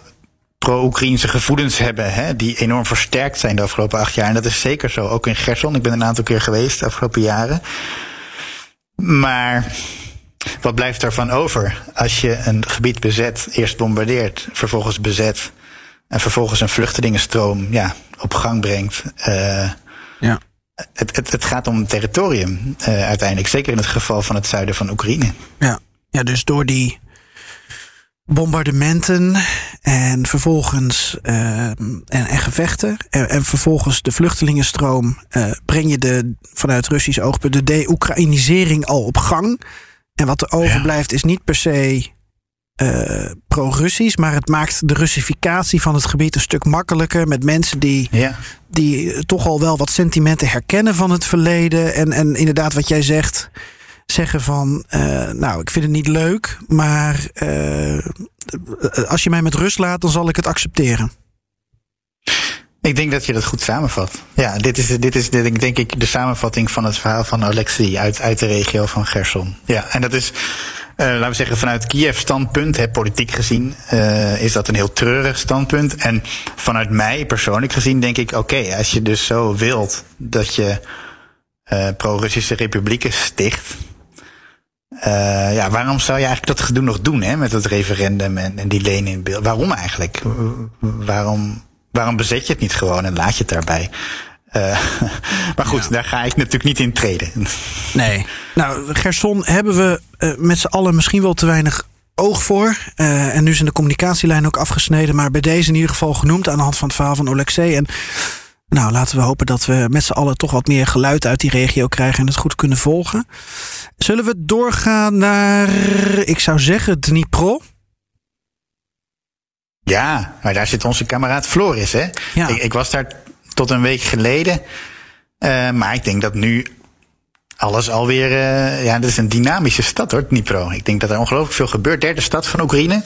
pro-Oekraïnse gevoelens hebben, hè, die enorm versterkt zijn de afgelopen acht jaar. En dat is zeker zo, ook in Gerson. Ik ben een aantal keer geweest de afgelopen jaren. Maar wat blijft daarvan over als je een gebied bezet, eerst bombardeert, vervolgens bezet en vervolgens een vluchtelingenstroom ja, op gang brengt? Uh, ja. het, het, het gaat om territorium uh, uiteindelijk, zeker in het geval van het zuiden van Oekraïne. Ja, ja dus door die bombardementen en vervolgens uh, en, en, gevechten en, en, vervolgens de vluchtelingenstroom uh, breng je de vanuit Russisch oogpunt de de-Oekraïnisering al op gang. En wat er overblijft ja. is niet per se uh, pro-Russisch, maar het maakt de Russificatie van het gebied een stuk makkelijker met mensen die, ja. die toch al wel wat sentimenten herkennen van het verleden. En, en inderdaad, wat jij zegt, zeggen van, uh, nou, ik vind het niet leuk, maar uh, als je mij met rust laat, dan zal ik het accepteren. Ik denk dat je dat goed samenvat. Ja, dit is, dit is dit, denk ik de samenvatting van het verhaal van Alexei uit, uit de regio van Gerson. Ja, en dat is, uh, laten we zeggen, vanuit Kiev standpunt, hè, politiek gezien, is dat een heel treurig standpunt. En vanuit mij persoonlijk gezien denk ik, oké, als je dus zo wilt dat je pro-Russische republieken sticht, uh, ja, waarom zou je eigenlijk dat gedoe nog doen, hè, met het referendum en, en die lenen in beeld? Waarom eigenlijk? Waarom, waarom bezet je het niet gewoon en laat je het daarbij? Uh, maar goed, ja. daar ga ik natuurlijk niet in treden. Nee. Nou, Gerson hebben we uh, met z'n allen misschien wel te weinig oog voor. Uh, en nu zijn de communicatielijn ook afgesneden, maar bij deze in ieder geval genoemd aan de hand van het verhaal van Alexei. En nou, laten we hopen dat we met z'n allen toch wat meer geluid uit die regio krijgen en het goed kunnen volgen. Zullen we doorgaan naar, ik zou zeggen, Dnipro? Ja, maar daar zit onze kameraad Floris, hè? Ja. Ik, ik was daar tot een week geleden. Uh, maar ik denk dat nu alles alweer. Uh, ja, dat is een dynamische stad hoor, Dnipro. Ik denk dat er ongelooflijk veel gebeurt. Derde stad van Oekraïne.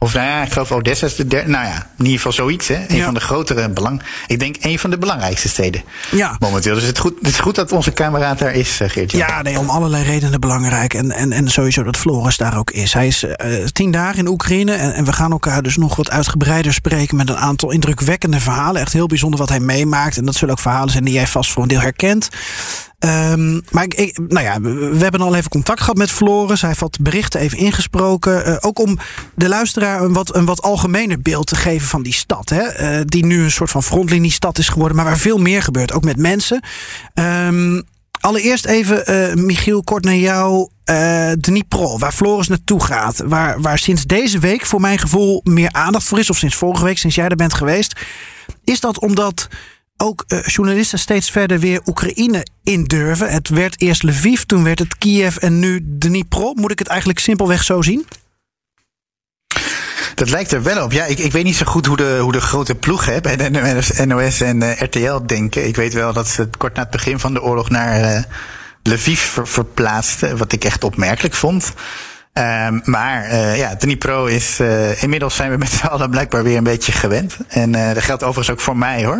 Of nou ja, ik geloof Odessa is de derde. Nou ja, in ieder geval zoiets. Hè? Een ja. van de grotere belang. Ik denk een van de belangrijkste steden. Ja. Momenteel. Dus het is goed, het is goed dat onze kameraad daar is, uh, Geert. Ja, nee, om allerlei redenen belangrijk. En, en, en sowieso dat Floris daar ook is. Hij is uh, tien dagen in Oekraïne. En, en we gaan elkaar dus nog wat uitgebreider spreken. met een aantal indrukwekkende verhalen. Echt heel bijzonder wat hij meemaakt. En dat zullen ook verhalen zijn die jij vast voor een deel herkent. Um, maar nou ja, we hebben al even contact gehad met Floris. Hij heeft wat berichten even ingesproken. Uh, ook om de luisteraar een wat, een wat algemener beeld te geven van die stad. Hè? Uh, die nu een soort van frontliniestad is geworden. Maar waar veel meer gebeurt. Ook met mensen. Um, allereerst even, uh, Michiel, kort naar jou. uh, Dnipro, waar Floris naartoe gaat. Waar, waar sinds deze week voor mijn gevoel meer aandacht voor is. Of sinds vorige week, sinds jij er bent geweest. Is dat omdat ook uh, journalisten steeds verder weer Oekraïne indurven? Het werd eerst Lviv, toen werd het Kiev en nu Dnipro. Moet ik het eigenlijk simpelweg zo zien? Dat lijkt er wel op. Ja, ik, ik weet niet zo goed hoe de, hoe de grote ploegen bij NOS en uh, RTL denken. Ik weet wel dat ze kort na het begin van de oorlog naar uh, Lviv ver, verplaatsten. Wat ik echt opmerkelijk vond. Um, maar uh, ja, Dnipro is. Uh, inmiddels zijn we met z'n allen blijkbaar weer een beetje gewend. En uh, dat geldt overigens ook voor mij hoor.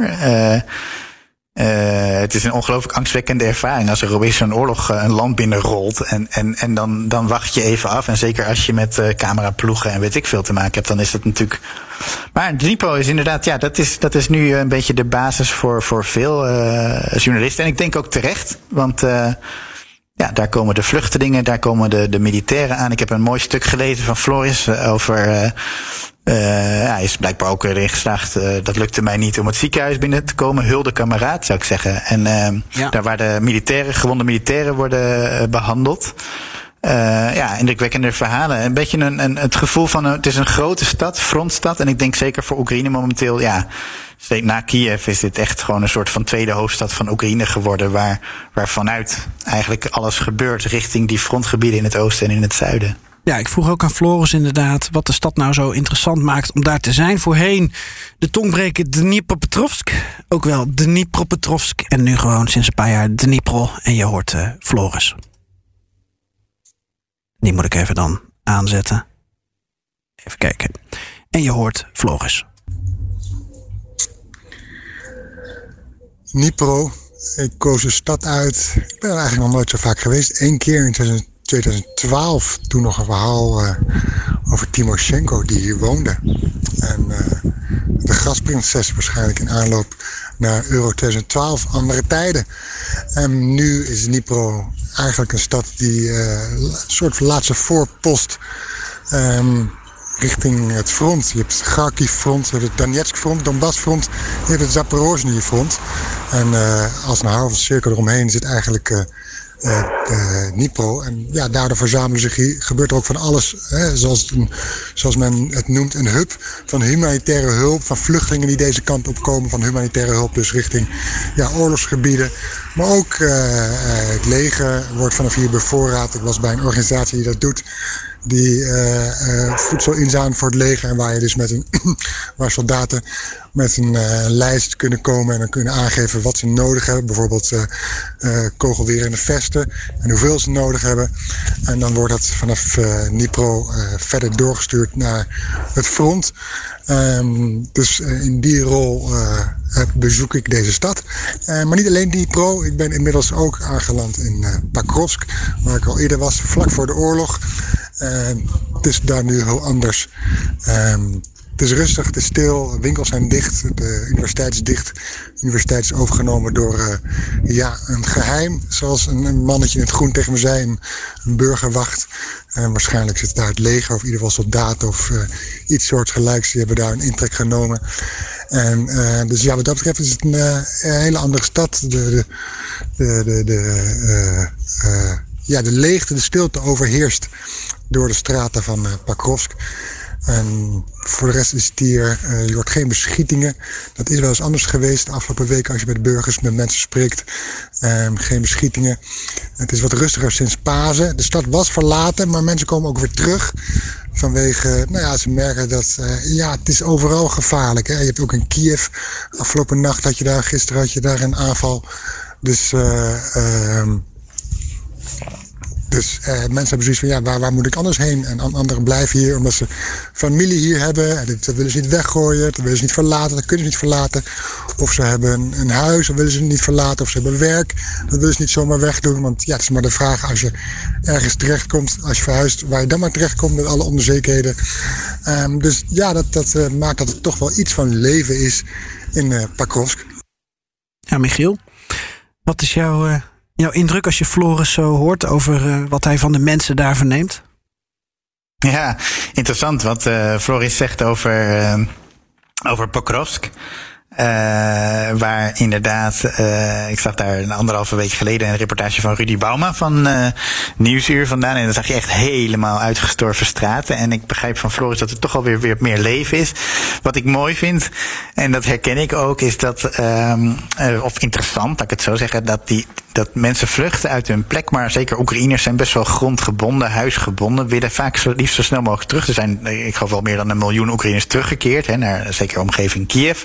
Het is een ongelooflijk angstwekkende ervaring als er opeens zo'n oorlog een land binnenrolt. En, en, en dan, dan wacht je even af. En zeker als je met cameraploegen en weet ik veel te maken hebt, dan is dat natuurlijk. Maar Dnipro is inderdaad, ja, dat is, dat is nu een beetje de basis voor, voor veel journalisten. En ik denk ook terecht, want ja, daar komen de vluchtelingen, daar komen de, de militairen aan. Ik heb een mooi stuk gelezen van Floris over uh, hij is blijkbaar ook erin geslaagd. Uh, dat lukte mij niet om het ziekenhuis binnen te komen. Hulde kameraad, zou ik zeggen. En uh, ja. daar waar de militairen, gewonde militairen worden behandeld. Ja, indrukwekkende verhalen. Een beetje een, een, het gevoel van een, het is een grote stad, frontstad. En ik denk zeker voor Oekraïne momenteel, ja, na Kiev is dit echt gewoon een soort van tweede hoofdstad van Oekraïne geworden. Waar, waar vanuit eigenlijk alles gebeurt richting die frontgebieden in het oosten en in het zuiden. Ja, ik vroeg ook aan Floris inderdaad wat de stad nou zo interessant maakt om daar te zijn. Voorheen de tongbreker Dnipropetrovsk, ook wel Dnipropetrovsk. En nu gewoon sinds een paar jaar Dnipro. En je hoort uh, Floris. Die moet ik even dan aanzetten. Even kijken. En je hoort Floris. Dnipro. Ik koos een stad uit. Ik ben er eigenlijk nog nooit zo vaak geweest. Eén keer in 2000 2012 toen nog een verhaal uh, over Timoshenko die hier woonde. En uh, de gasprinses waarschijnlijk in aanloop naar Euro 2012, andere tijden. En nu is Dnipro eigenlijk een stad die uh, een soort laatste voorpost um, richting het front. Je hebt het Kharkiv-front, je hebt het Donetsk-front, Donbass-front, je hebt het Zaporozhye-front. En als een halve cirkel eromheen zit eigenlijk uh, uh, Nipro. En ja, daardoor verzamelen zich hier, gebeurt er ook van alles, hè, zoals, zoals men het noemt, een hub van humanitaire hulp, van vluchtelingen die deze kant op komen, van humanitaire hulp dus richting ja, oorlogsgebieden. Maar ook uh, het leger wordt vanaf hier bevoorraad. Ik was bij een organisatie die dat doet die uh, voedsel inzamelen voor het leger. En waar je dus met een waar soldaten met een uh, lijst kunnen komen en dan kunnen aangeven wat ze nodig hebben. Bijvoorbeeld uh, kogelwerende vesten en hoeveel ze nodig hebben. En dan wordt dat vanaf Nipro verder doorgestuurd naar het front. Um, dus in die rol bezoek ik deze stad. maar niet alleen Dnipro. Ik ben inmiddels ook aangeland in Pakrovsk, waar ik al eerder was, vlak voor de oorlog. Het is daar nu heel anders. Um, het is rustig, het is stil, winkels zijn dicht, de universiteit is dicht. De universiteit is overgenomen door uh, ja, een geheim, zoals een, mannetje in het groen tegen me zei, een, burgerwacht. Waarschijnlijk zit daar het leger of in ieder geval soldaten of uh, iets soortgelijks. Die hebben daar een intrek genomen. En uh, dus ja, wat dat betreft is het een, hele andere stad. De, de, de, de ja, de leegte, de stilte overheerst door de straten van Pakrovsk. En voor de rest is het hier, uh, je hoort geen beschietingen. Dat is wel eens anders geweest de afgelopen weken als je met burgers, met mensen spreekt. Um, geen beschietingen. Het is wat rustiger sinds Pasen. De stad was verlaten, maar mensen komen ook weer terug. Vanwege, nou ja, ze merken dat, uh, ja, het is overal gevaarlijk. Hè? Je hebt ook in Kiev, afgelopen nacht had je daar, gisteren had je daar een aanval. Dus, uh, dus uh, mensen hebben zoiets van, ja, waar, waar moet ik anders heen? En anderen blijven hier omdat ze familie hier hebben. En dat willen ze niet weggooien, dat willen ze niet verlaten, dat kunnen ze niet verlaten. Of ze hebben een, een huis, dat willen ze niet verlaten. Of ze hebben werk, dat willen ze niet zomaar wegdoen. Want ja, het is maar de vraag als je ergens terechtkomt, als je verhuist, waar je dan maar terechtkomt met alle onzekerheden. Um, dus ja, dat, dat uh, maakt dat het toch wel iets van leven is in uh, Pakrovsk. Ja, Michiel, wat is jouw jouw indruk als je Floris zo hoort over uh, wat hij van de mensen daar verneemt? Ja, interessant wat uh, Floris zegt over, over Pokrovsk. Uh, waar inderdaad, uh, ik zag daar een anderhalve week geleden een reportage van Rudy Bauma van uh, Nieuwsuur vandaan. En dan zag je echt helemaal uitgestorven straten. En ik begrijp van Floris dat er toch alweer weer meer leven is. Wat ik mooi vind, en dat herken ik ook, is dat, um, of interessant, laat ik het zo zeggen, dat, die, dat mensen vluchten uit hun plek. Maar zeker Oekraïners zijn best wel grondgebonden, huisgebonden. Willen vaak zo, liefst zo snel mogelijk terug. Er zijn, ik geloof wel meer dan een miljoen Oekraïners teruggekeerd, hè, naar zeker omgeving Kiev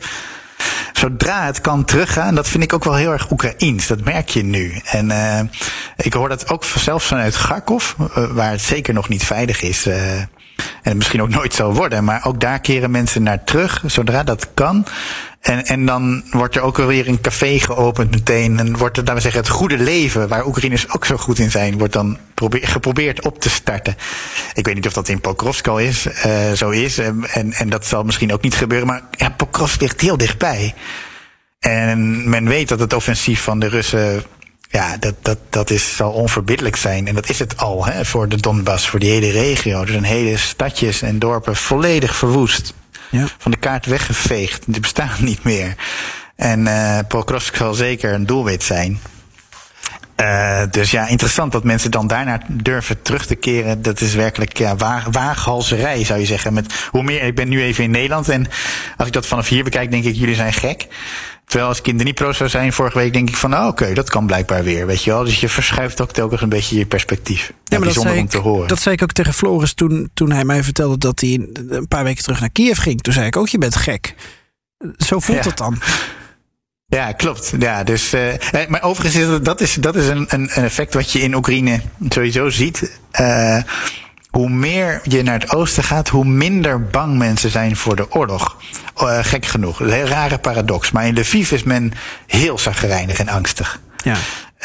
zodra het kan teruggaan, dat vind ik ook wel heel erg Oekraïens. Dat merk je nu. En uh, ik hoor dat ook zelfs vanuit Kharkov, uh, waar het zeker nog niet veilig is. En misschien ook nooit zal worden. Maar ook daar keren mensen naar terug, zodra dat kan. En, en dan wordt er ook alweer een café geopend meteen. En wordt er, laten we zeggen, het goede leven, waar Oekraïners ook zo goed in zijn, wordt dan probeer, geprobeerd op te starten. Ik weet niet of dat in Pokrovsko is, uh, zo is. En, en, en dat zal misschien ook niet gebeuren. Maar ja, Pokrovsk ligt heel dichtbij. En men weet dat het offensief van de Russen ja, dat, dat, dat is, zal onverbiddelijk zijn. En dat is het al hè, voor de Donbass, voor die hele regio. Er zijn hele stadjes en dorpen volledig verwoest. Ja. Van de kaart weggeveegd. Die bestaan niet meer. En uh, Pokrovsk zal zeker een doelwit zijn. Uh, dus ja, interessant dat mensen dan daarna durven terug te keren. Dat is werkelijk ja, waag, waaghalserij, zou je zeggen. Met hoe meer, ik ben nu even in Nederland en als ik dat vanaf hier bekijk, denk ik, jullie zijn gek. Terwijl als ik in de Nipro zou zijn vorige week, denk ik van, nou oké, okay, dat kan blijkbaar weer, weet je wel. Dus je verschuift ook telkens een beetje je perspectief. Ja, maar dat zei, om te horen. dat zei ik ook tegen Floris toen, toen hij mij vertelde dat hij een paar weken terug naar Kiev ging. Toen zei ik ook, je bent gek. Zo voelt ja. het dan. Ja, klopt. Ja, dus, uh, maar overigens is dat, is, dat is een, een, effect wat je in Oekraïne sowieso ziet. Uh, hoe meer je naar het oosten gaat, hoe minder bang mensen zijn voor de oorlog. Gek genoeg. Een heel rare paradox. Maar in Lviv is men heel zagrijnig en angstig. Ja.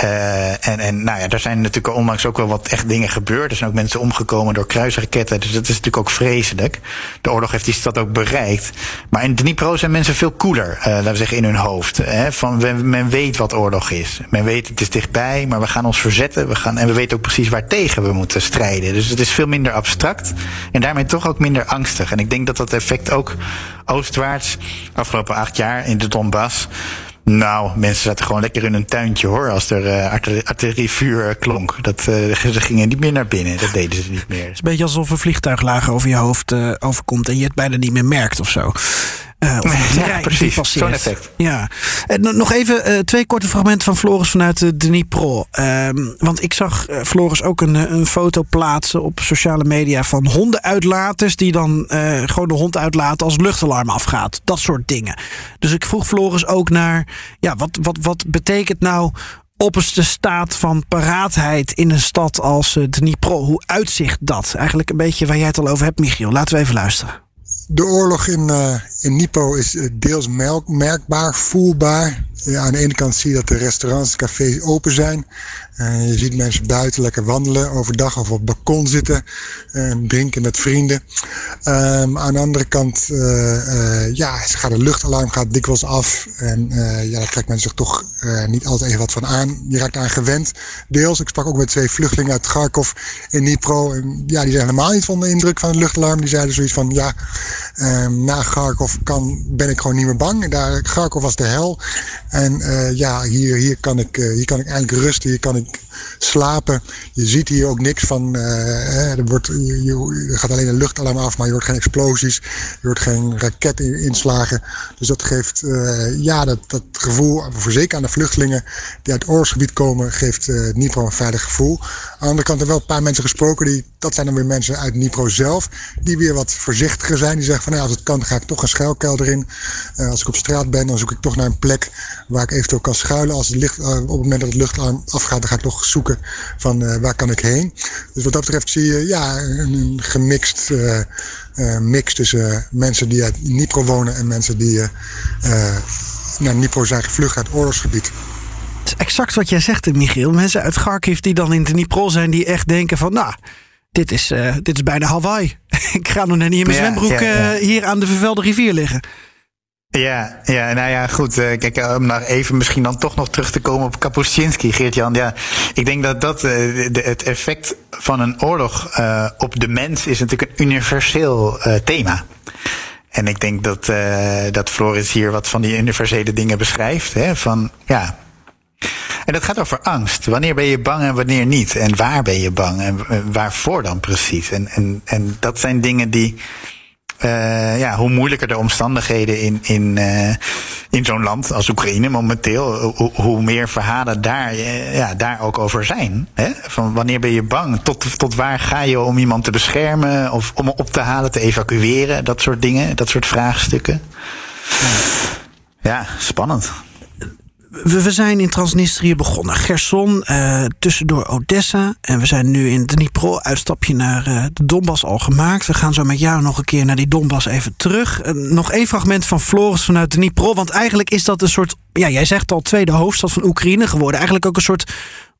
Uh, en, en nou ja, daar zijn natuurlijk onlangs ook wel wat echt dingen gebeurd. Er zijn ook mensen omgekomen door kruisraketten. Dus dat is natuurlijk ook vreselijk. De oorlog heeft die stad ook bereikt. Maar in Dnipro zijn mensen veel koeler, uh, laten we zeggen, in hun hoofd. Hè? Van, men weet wat oorlog is. Men weet het is dichtbij, maar we gaan ons verzetten. We gaan, en we weten ook precies waar tegen we moeten strijden. Dus het is veel minder abstract. En daarmee toch ook minder angstig. En ik denk dat dat effect ook oostwaarts, afgelopen acht jaar in de Donbass nou, mensen zaten gewoon lekker in een tuintje hoor, als er uh, artillerievuur klonk. Dat, uh, ze gingen niet meer naar binnen, dat deden ze niet meer. Het is een beetje alsof een vliegtuig lager over je hoofd overkomt en je het bijna niet meer merkt of zo. Uh, of ja, precies. Zo'n effect. Ja. En nog even uh, twee korte fragmenten van Floris vanuit de Dnipro. Um, want ik zag Floris ook een, een foto plaatsen op sociale media van hondenuitlaters die dan gewoon de hond uitlaten als luchtalarm afgaat. Dat soort dingen. Dus ik vroeg Floris ook naar, ja, wat, wat, wat betekent nou opperste staat van paraatheid in een stad als Dnipro? Hoe uitzicht dat? Eigenlijk een beetje waar jij het al over hebt, Michiel. Laten we even luisteren. De oorlog in, uh, in Nipo is deels merkbaar, voelbaar. Ja, aan de ene kant zie je dat de restaurants, cafés open zijn. Uh, je ziet mensen buiten lekker wandelen, overdag of op het balkon zitten en drinken met vrienden. Um, aan de andere kant, uh, ja, gaat de luchtalarm gaat dikwijls af. En ja, daar trekt men zich toch niet altijd even wat van aan. Je raakt aan gewend. Deels, ik sprak ook met twee vluchtelingen uit Kharkov in Dnipro. En ja, die zijn helemaal niet van de indruk van het luchtalarm. Die zeiden zoiets van, ja, um, na Kharkov kan, ben ik gewoon niet meer bang. Daar, Kharkov was de hel. En ja, hier, hier, kan ik, hier kan ik eigenlijk rusten, hier kan ik slapen. Je ziet hier ook niks van. Uh, er, wordt, je, gaat alleen een luchtalarm af, maar je hoort geen explosies. Je hoort geen raketinslagen. Dus dat geeft ja, dat, dat gevoel, voor zeker aan de vluchtelingen die uit het oorlogsgebied komen, geeft uh, Dnipro een veilig gevoel. Aan de andere kant hebben we wel een paar mensen gesproken, die, dat zijn dan weer mensen uit Dnipro zelf, die weer wat voorzichtiger zijn. Die zeggen van nou, als het kan, ga ik toch een schuilkelder in. als ik op straat ben, dan zoek ik toch naar een plek waar ik eventueel kan schuilen. Als het licht, op het moment dat het luchtalarm afgaat, dan ga ik toch zoeken van uh, waar kan ik heen. Dus wat dat betreft zie je ja, een, een gemixt uh, mix tussen mensen die uit Nipro wonen en mensen die naar Nipro zijn gevlucht uit oorlogsgebied. Het is exact wat jij zegt, Michiel. Mensen uit Kharkiv die dan in de Dnipro zijn, die echt denken van, nou, dit is, dit is bijna Hawaii. ik ga nog net niet in mijn ja, zwembroek ja, ja. hier aan de vervelde rivier liggen. Ja, ja, nou ja, goed. Uh, kijk, om nou even misschien dan toch nog terug te komen op Kapuscinski, Geert-Jan. Ja, ik denk dat dat uh, de, het effect van een oorlog uh, op de mens is natuurlijk een universeel thema. En ik denk dat, uh, dat Floris hier wat van die universele dingen beschrijft. Hè? Van ja. En dat gaat over angst. Wanneer ben je bang en wanneer niet? En waar ben je bang en waarvoor dan precies? En, en, en dat zijn dingen die uh, ja, hoe moeilijker de omstandigheden in, in, uh, in zo'n land als Oekraïne momenteel, hoe, meer verhalen daar, uh, ja, daar ook over zijn. Hè? Van wanneer ben je bang? Tot, tot waar ga je om iemand te beschermen of om op te halen, te evacueren? Dat soort dingen, dat soort vraagstukken. Ja, spannend we, zijn in Transnistrië begonnen. Gerson, uh, tussendoor Odessa. En we zijn nu in Dnipro, uitstapje naar uh, de Donbass al gemaakt. We gaan zo met jou nog een keer naar die Donbass even terug. Uh, nog één fragment van Floris vanuit Dnipro. Want eigenlijk is dat een soort, ja, jij zegt al, tweede hoofdstad van Oekraïne geworden. Eigenlijk ook een soort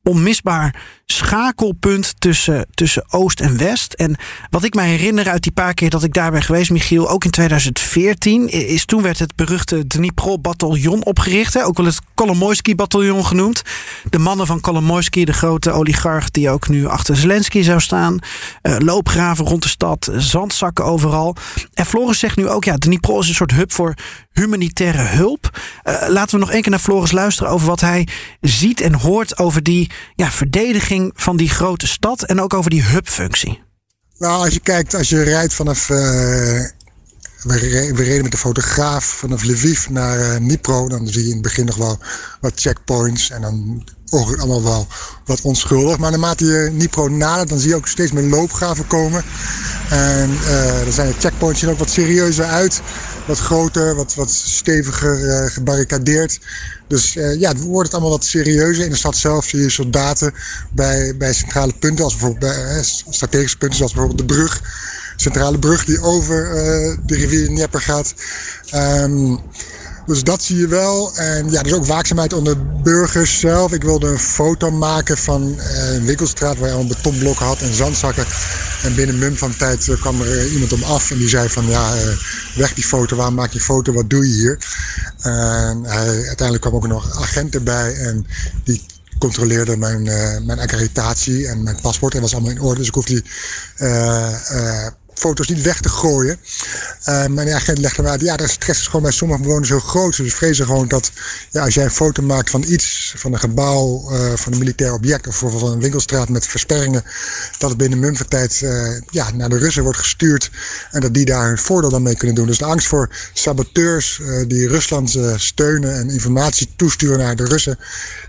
onmisbaar schakelpunt tussen, tussen Oost en West. En wat ik mij herinner uit die paar keer dat ik daar ben geweest, Michiel, ook in 2014, is toen werd het beruchte Dnipro-bataljon opgericht. Hè, ook wel het Kolomoisky-bataljon genoemd. De mannen van Kolomoisky, de grote oligarch die ook nu achter Zelensky zou staan. Uh, loopgraven rond de stad, zandzakken overal. En Floris zegt nu ook, ja, Dnipro is een soort hub voor humanitaire hulp. Uh, laten we nog één keer naar Floris luisteren over wat hij ziet en hoort over die ja, verdediging van die grote stad en ook over die hubfunctie. Nou, als je kijkt, als je rijdt vanaf. Uh, we, reden met de fotograaf vanaf Lviv naar uh, Dnipro. Dan zie je in het begin nog wel wat checkpoints. En dan ook allemaal wel wat onschuldig. Maar naarmate je Dnipro nadert, dan zie je ook steeds meer loopgraven komen. En uh, dan zijn de checkpoints zien ook wat serieuzer uit. Wat groter, wat, wat steviger uh, gebarricadeerd. Dus uh, ja, het wordt het allemaal wat serieuzer. In de stad zelf zie je soldaten bij, bij centrale punten, als bijvoorbeeld bij strategische punten, zoals bijvoorbeeld de brug. Centrale brug die over de rivier Dnieper gaat. Um, dus dat zie je wel. En ja, is ook waakzaamheid onder burgers zelf. Ik wilde een foto maken van eh, een winkelstraat waar je al een betonblokken had en zandzakken. En binnen mum van tijd eh, kwam er iemand om af en die zei van ja, weg die foto, waarom maak je foto, wat doe je hier? En uiteindelijk kwam ook nog agent erbij en die controleerde mijn, mijn accreditatie en mijn paspoort. En was allemaal in orde, dus ik hoefde die foto's niet weg te gooien. Uh, mijn agent legde me uit, ja, de stress is gewoon bij sommige bewoners heel groot. Dus vrezen gewoon dat ja, als jij een foto maakt van iets, van een gebouw, uh, van een militair object of van een winkelstraat met versperringen, dat het binnen mumvertijd uh, ja, naar de Russen wordt gestuurd en dat die daar hun voordeel dan mee kunnen doen. Dus de angst voor saboteurs die Rusland steunen en informatie toesturen naar de Russen,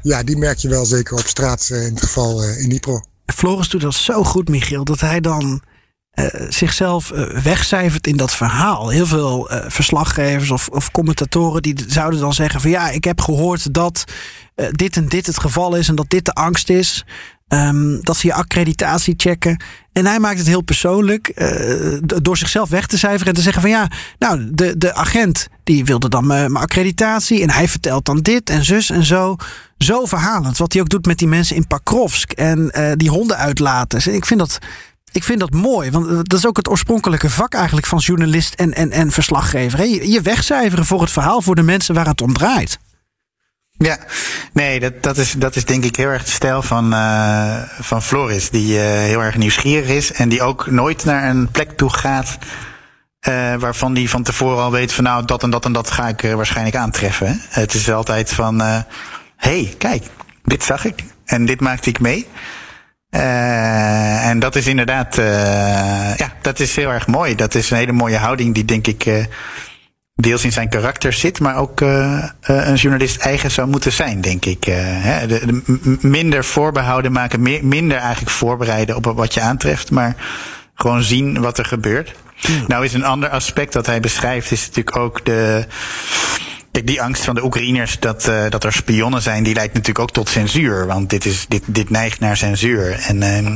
ja, die merk je wel zeker op straat in het geval in Dnipro. Floris doet dat zo goed, Michiel, dat hij dan uh, zichzelf uh, wegcijfert in dat verhaal. Heel veel uh, verslaggevers of, of, commentatoren die zouden dan zeggen van ja, ik heb gehoord dat dit en dit het geval is en dat dit de angst is. Um, dat ze je accreditatie checken. En hij maakt het heel persoonlijk door zichzelf weg te cijferen en te zeggen van ja, nou, de, de agent die wilde dan mijn accreditatie en hij vertelt dan dit en zus en zo. Zo verhalend. Wat hij ook doet met die mensen in Pakrovsk en die honden uitlaten. En ik vind dat ik vind dat mooi, want dat is ook het oorspronkelijke vak eigenlijk van journalist en, en, en verslaggever. Je, je wegcijferen voor het verhaal voor de mensen waar het om draait. Ja, nee, dat, dat, is, dat is denk ik heel erg de stijl van, uh, van Floris. Die uh, heel erg nieuwsgierig is en die ook nooit naar een plek toe gaat. Waarvan die van tevoren al weet van nou dat en dat en dat ga ik waarschijnlijk aantreffen. Het is altijd van hé, hey, kijk, dit zag ik en dit maakte ik mee. Uh, en dat is inderdaad, uh, ja, dat is heel erg mooi. Dat is een hele mooie houding die denk ik uh, deels in zijn karakter zit, maar ook een journalist eigen zou moeten zijn, denk ik. Hè, de, de, minder voorbehouden maken, meer, minder eigenlijk voorbereiden op wat je aantreft, maar gewoon zien wat er gebeurt. Ja. Nou is een ander aspect dat hij beschrijft, is natuurlijk ook de Kijk, die angst van de Oekraïners dat, uh, dat er spionnen zijn, die leidt natuurlijk ook tot censuur. Want dit, is, dit, dit neigt naar censuur. En uh,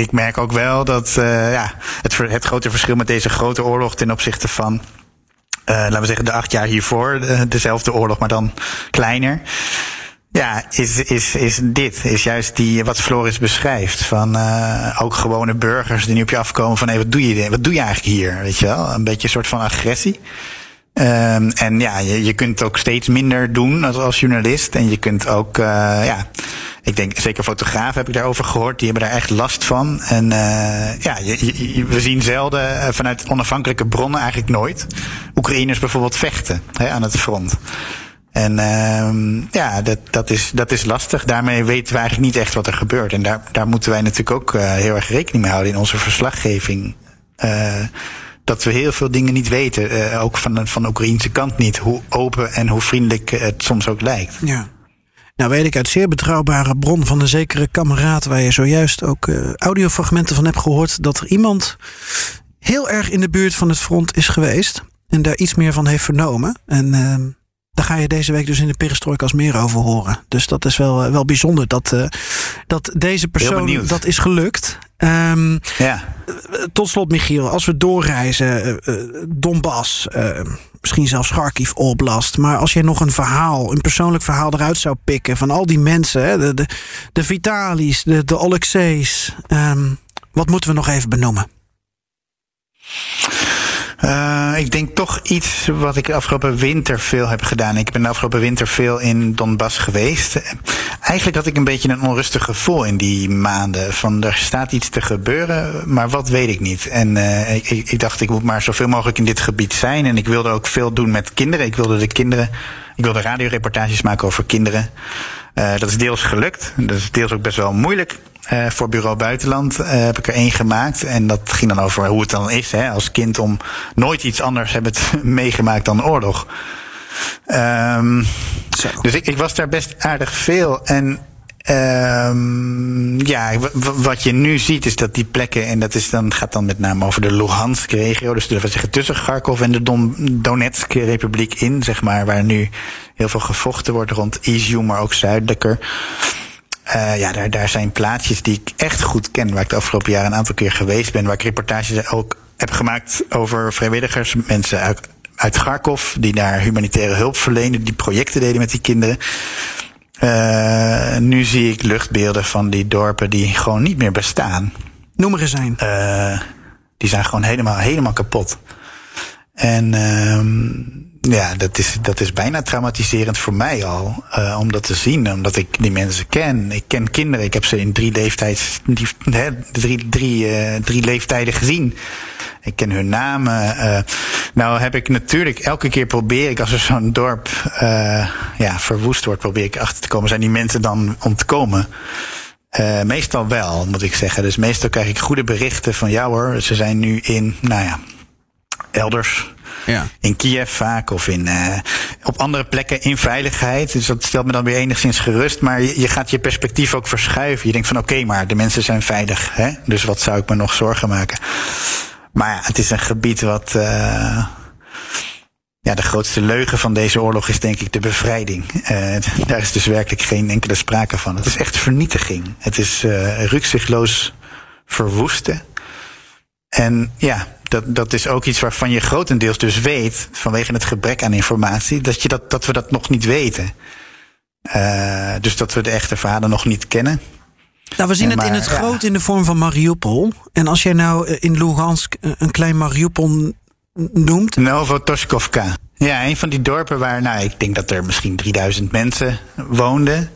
ik merk ook wel dat ja, het, het grote verschil met deze grote oorlog ten opzichte van laten we zeggen, de acht jaar hiervoor, dezelfde oorlog, maar dan kleiner. Ja, is, is, is dit. Is juist die, wat Floris beschrijft. Van uh, ook gewone burgers die nu op je afkomen van hé, wat doe je Wat doe je eigenlijk hier? Weet je wel? Een beetje een soort van agressie. Um, en ja, je, je kunt ook steeds minder doen als, als journalist. En je kunt ook uh, ja, ik denk, zeker fotografen heb ik daarover gehoord, die hebben daar echt last van. En uh, ja, je, je, we zien zelden uh, vanuit onafhankelijke bronnen eigenlijk nooit Oekraïners bijvoorbeeld vechten hè, aan het front. En uh, ja, dat, dat, is, dat is lastig. Daarmee weten we eigenlijk niet echt wat er gebeurt. En daar, daar moeten wij natuurlijk ook heel erg rekening mee houden in onze verslaggeving. Dat we heel veel dingen niet weten, ook van, van de Oekraïnse kant niet, hoe open en hoe vriendelijk het soms ook lijkt. Ja. Nou weet ik uit zeer betrouwbare bron van een zekere kameraad... waar je zojuist ook uh, audiofragmenten van hebt gehoord... dat er iemand heel erg in de buurt van het front is geweest... en daar iets meer van heeft vernomen. En uh, daar ga je deze week dus in de perestrojkas meer over horen. Dus dat is wel, wel bijzonder dat, uh, dat deze persoon dat is gelukt. Um, ja. Tot slot, Michiel, als we doorreizen, uh, Donbass, uh, misschien zelfs Kharkiv Oblast. Maar als je nog een verhaal, een persoonlijk verhaal eruit zou pikken van al die mensen, hè, de, de, de Vitalis, de, de Alexeis, um, wat moeten we nog even benoemen? Uh, ik denk toch iets wat ik afgelopen winter veel heb gedaan. Ik ben afgelopen winter veel in Donbass geweest. Eigenlijk had ik een beetje een onrustig gevoel in die maanden. Van er staat iets te gebeuren, maar wat weet ik niet. En uh, ik, ik, dacht, ik moet maar zoveel mogelijk in dit gebied zijn. En ik wilde ook veel doen met kinderen. Ik wilde de kinderen. Ik wilde radioreportages maken over kinderen. Uh, dat is deels gelukt. Dat is deels ook best wel moeilijk. Uh, voor Bureau Buitenland uh, heb ik er één gemaakt. En dat ging dan over hoe het dan is hè, als kind om nooit iets anders hebben meegemaakt dan oorlog. Um, dus ik, ik, was daar best aardig veel. En um, ja, wat je nu ziet is dat die plekken, en dat is dan, gaat dan met name over de Luhansk-regio, dus zeggen tussen Kharkov en de Don, Donetsk-republiek in, zeg maar, waar nu heel veel gevochten wordt rond Izium, maar ook zuidelijker. Uh, ja, daar, daar zijn plaatsjes die ik echt goed ken, waar ik de afgelopen jaren een aantal keer geweest ben, waar ik reportages ook heb gemaakt over vrijwilligers, mensen uit, uit Kharkov, die daar humanitaire hulp verlenen, die projecten deden met die kinderen. Uh, nu zie ik luchtbeelden van die dorpen die gewoon niet meer bestaan. Noem er eens een. Uh, die zijn gewoon helemaal, helemaal kapot. En um, ja, dat is, dat is bijna traumatiserend voor mij al. Uh, om dat te zien, omdat ik die mensen ken. Ik ken kinderen, ik heb ze in drie, leeftijds, die, hè, drie, drie, uh, drie leeftijden gezien. Ik ken hun namen. Uh, nou heb ik natuurlijk elke keer probeer ik als er zo'n dorp ja, verwoest wordt, probeer ik achter te komen. Zijn die mensen dan ontkomen? Meestal wel, moet ik zeggen. Dus meestal krijg ik goede berichten van ja hoor, ze zijn nu in, nou ja, elders ja. In Kiev vaak of in, uh, op andere plekken in veiligheid. Dus dat stelt me dan weer enigszins gerust. Maar je, je gaat je perspectief ook verschuiven. Je denkt van oké, maar de mensen zijn veilig. Hè? Dus wat zou ik me nog zorgen maken? Maar ja, het is een gebied wat. Uh, ja, de grootste leugen van deze oorlog is denk ik de bevrijding. Uh, daar is dus werkelijk geen enkele sprake van. Het is echt vernietiging. Het is uh, rukzichtloos verwoesten. En ja, dat, dat is ook iets waarvan je grotendeels dus weet, vanwege het gebrek aan informatie, dat, je dat, dat we dat nog niet weten. Uh, dus dat we de echte verhalen nog niet kennen. Nou, we zien het maar, in het ja. groot in de vorm van Mariupol. En als jij nou in Lugansk een klein Mariupol noemt. Novotoskovka. Ja, een van die dorpen waar, nou, ik denk dat er misschien 3000 mensen woonden.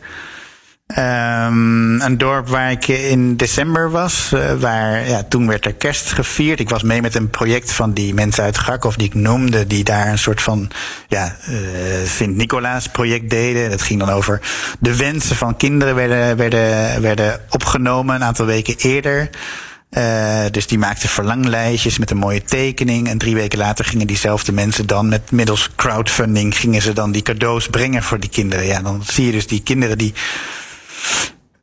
Um, een dorp waar ik in december was, uh, waar ja, toen werd er kerst gevierd. Ik was mee met een project van die mensen uit Garkov die ik noemde, die daar een soort van ja, uh, Sint-Nicolaas project deden. Dat ging dan over de wensen van kinderen werden, werden, werden opgenomen een aantal weken eerder. Uh, dus die maakten verlanglijstjes met een mooie tekening. En drie weken later gingen diezelfde mensen dan met middels crowdfunding gingen ze dan die cadeaus brengen voor die kinderen. Ja, dan zie je dus die kinderen die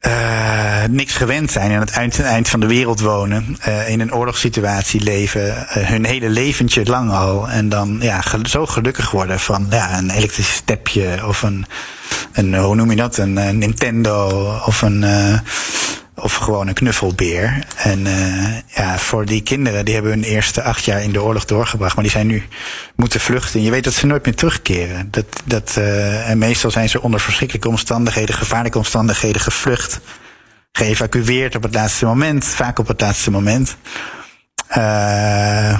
uh, niks gewend zijn en aan het eind, eind van de wereld wonen, uh, in een oorlogssituatie leven, uh, hun hele leventje lang al. En dan ja, zo gelukkig worden van ja, een elektrisch stepje of een, een hoe noem je dat, een, een Nintendo of een of gewoon een knuffelbeer. En uh, ja, voor die kinderen, die hebben hun eerste acht jaar in de oorlog doorgebracht. Maar die zijn nu moeten vluchten. En je weet dat ze nooit meer terugkeren. Dat, dat, uh, en meestal zijn ze onder verschrikkelijke omstandigheden, gevaarlijke omstandigheden gevlucht. Geëvacueerd op het laatste moment. Vaak op het laatste moment. Uh,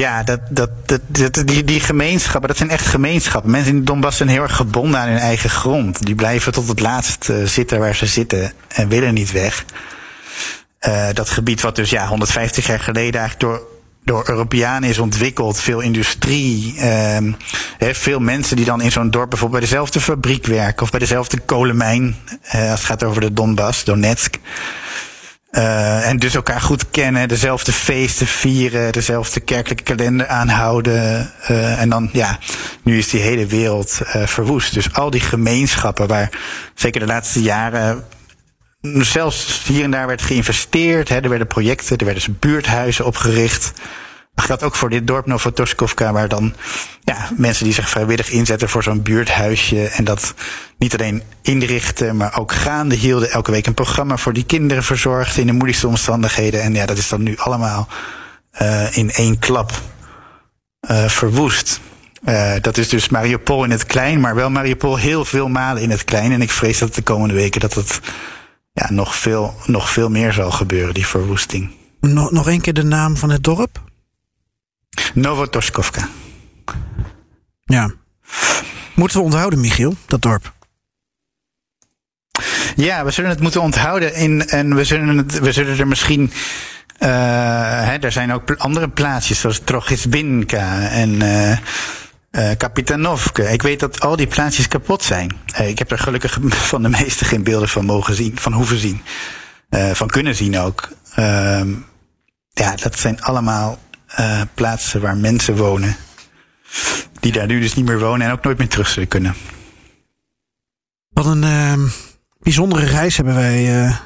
Ja, dat, dat, dat, dat, die, die gemeenschappen, dat zijn echt gemeenschappen. Mensen in de Donbass zijn heel erg gebonden aan hun eigen grond. Die blijven tot het laatst uh, zitten waar ze zitten en willen niet weg. Uh, dat gebied wat dus ja, 150 jaar geleden eigenlijk door, door Europeanen is ontwikkeld. Veel industrie. Uh, veel mensen die dan in zo'n dorp bijvoorbeeld bij dezelfde fabriek werken. Of bij dezelfde kolenmijn. Uh, als het gaat over de Donbass, Donetsk. Uh, en dus elkaar goed kennen, dezelfde feesten vieren, dezelfde kerkelijke kalender aanhouden. Uh, en dan, ja, nu is die hele wereld uh, verwoest. Dus al die gemeenschappen waar zeker de laatste jaren zelfs hier en daar werd geïnvesteerd. Hè, er werden projecten, er werden buurthuizen opgericht. Dat geldt ook voor dit dorp Novotoskovka, waar dan ja, mensen die zich vrijwillig inzetten voor zo'n buurthuisje en dat niet alleen inrichten, maar ook gaande hielden. Elke week een programma voor die kinderen verzorgd in de moeilijkste omstandigheden. En ja, dat is dan nu allemaal uh, in één klap uh, verwoest. Uh, dat is dus Mariupol in het klein, maar wel Mariupol heel veel malen in het klein. En ik vrees dat de komende weken dat het ja, nog, veel, nog veel meer zal gebeuren, die verwoesting. Nog, nog één keer de naam van het dorp? Novotoskovka. Ja. Moeten we onthouden, Michiel, dat dorp? Ja, we zullen het moeten onthouden. In, en we zullen, het, we zullen er misschien. Uh, hè, er zijn ook andere plaatsjes, zoals Trochisbinka en uh, uh, Kapitanovka. Ik weet dat al die plaatsjes kapot zijn. Uh, ik heb er gelukkig van de meeste geen beelden van mogen zien, van hoeven zien. Uh, van kunnen zien ook. Uh, ja, dat zijn allemaal uh, plaatsen waar mensen wonen. Die daar nu dus niet meer wonen en ook nooit meer terug zullen kunnen. Wat een uh, bijzondere reis hebben wij uh,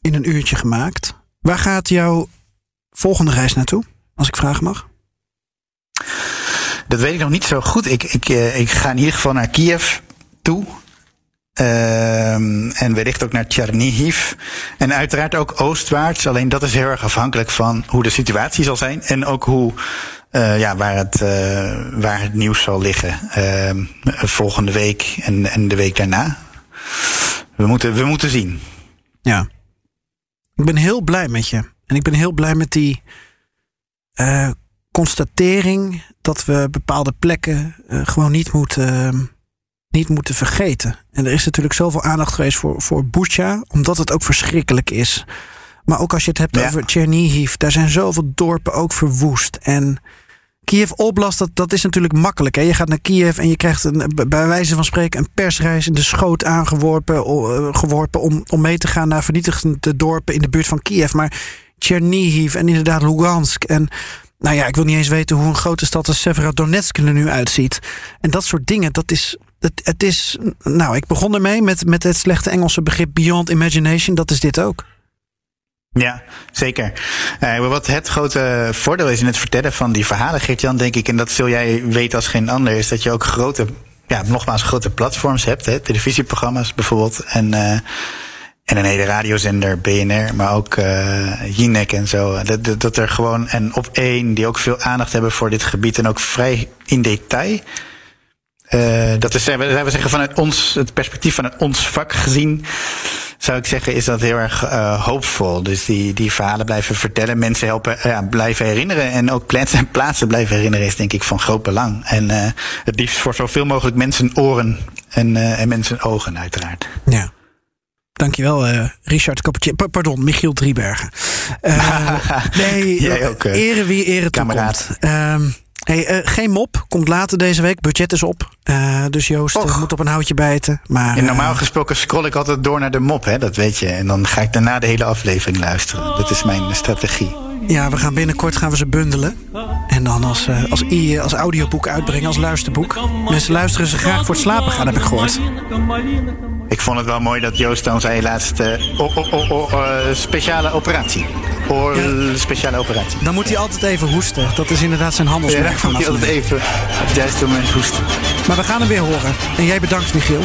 in een uurtje gemaakt. Waar gaat jouw volgende reis naartoe, als ik vragen mag? Dat weet ik nog niet zo goed. Ik, ik, uh, ik ga in ieder geval naar Kiev toe. Uh, en wellicht ook naar Tchernihiv. En uiteraard ook oostwaarts. Alleen dat is heel erg afhankelijk van hoe de situatie zal zijn. En ook hoe, uh, ja, waar, het, uh, waar het nieuws zal liggen. Uh, volgende week en, en de week daarna. We moeten, we moeten zien. Ja. Ik ben heel blij met je. En ik ben heel blij met die uh, constatering dat we bepaalde plekken gewoon niet moeten niet moeten vergeten. En er is natuurlijk zoveel aandacht geweest voor, voor Bucha, omdat het ook verschrikkelijk is. Maar ook als je het hebt ja. over Chernihiv, daar zijn zoveel dorpen ook verwoest. En Kiev Oblast, dat, dat is natuurlijk makkelijk. Hè? Je gaat naar Kiev en je krijgt een, bij wijze van spreken een persreis in de schoot aangeworpen uh, geworpen om, om mee te gaan naar vernietigende dorpen in de buurt van Kiev. Maar Chernihiv en inderdaad Lugansk en nou ja, ik wil niet eens weten hoe een grote stad als Severodonetsk er nu uitziet. En dat soort dingen, dat is, het, het is, nou, ik begon ermee met, met het slechte Engelse begrip beyond imagination. Dat is dit ook. Ja, zeker. Uh, wat het grote voordeel is in het vertellen van die verhalen, Geert-Jan, denk ik, en dat zul jij weten als geen ander, is dat je ook grote, ja, nogmaals grote platforms hebt, hè, televisieprogramma's bijvoorbeeld, en, uh, en een hele radiozender, BNR, maar ook uh, Jinek en zo. Dat, dat er gewoon, en op één, die ook veel aandacht hebben voor dit gebied en ook vrij in detail. Uh, dat is, we zeggen vanuit ons, het perspectief van ons vak gezien, zou ik zeggen, is dat heel erg uh, hoopvol. Dus die, die verhalen blijven vertellen, mensen helpen, uh, ja, blijven herinneren en ook plaatsen en plaatsen blijven herinneren is denk ik van groot belang. En uh, het liefst voor zoveel mogelijk mensen oren en, en mensen ogen uiteraard. Ja. Dankjewel, uh, Richard Kappertje. Pa pardon, Michiel Driebergen. Uh, nee, Jij ook, uh, ere wie ere toekomt. Hey, uh, geen mop, komt later deze week. Budget is op. Uh, dus Joost uh, moet op een houtje bijten. Maar, en normaal gesproken scroll ik altijd door naar de mop, hè? dat weet je. En dan ga ik daarna de hele aflevering luisteren. Dat is mijn strategie. Ja, we gaan binnenkort gaan we ze bundelen. En dan als, uh, als, i, als audioboek uitbrengen, als luisterboek. Mensen luisteren ze graag voor het slapen gaan, heb ik gehoord. Ik vond het wel mooi dat Joost dan zei laatste oh, oh, oh, oh, uh, speciale operatie. Oor, ja. speciale operatie. Dan moet hij altijd even hoesten. Dat is inderdaad zijn handelsmerk. Ja, dan moet hij altijd even op het juiste moment hoesten. Maar we gaan hem weer horen. En jij bedankt, Michiel.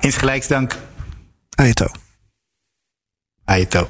Insgelijks dank. Ajeto. Ajeto.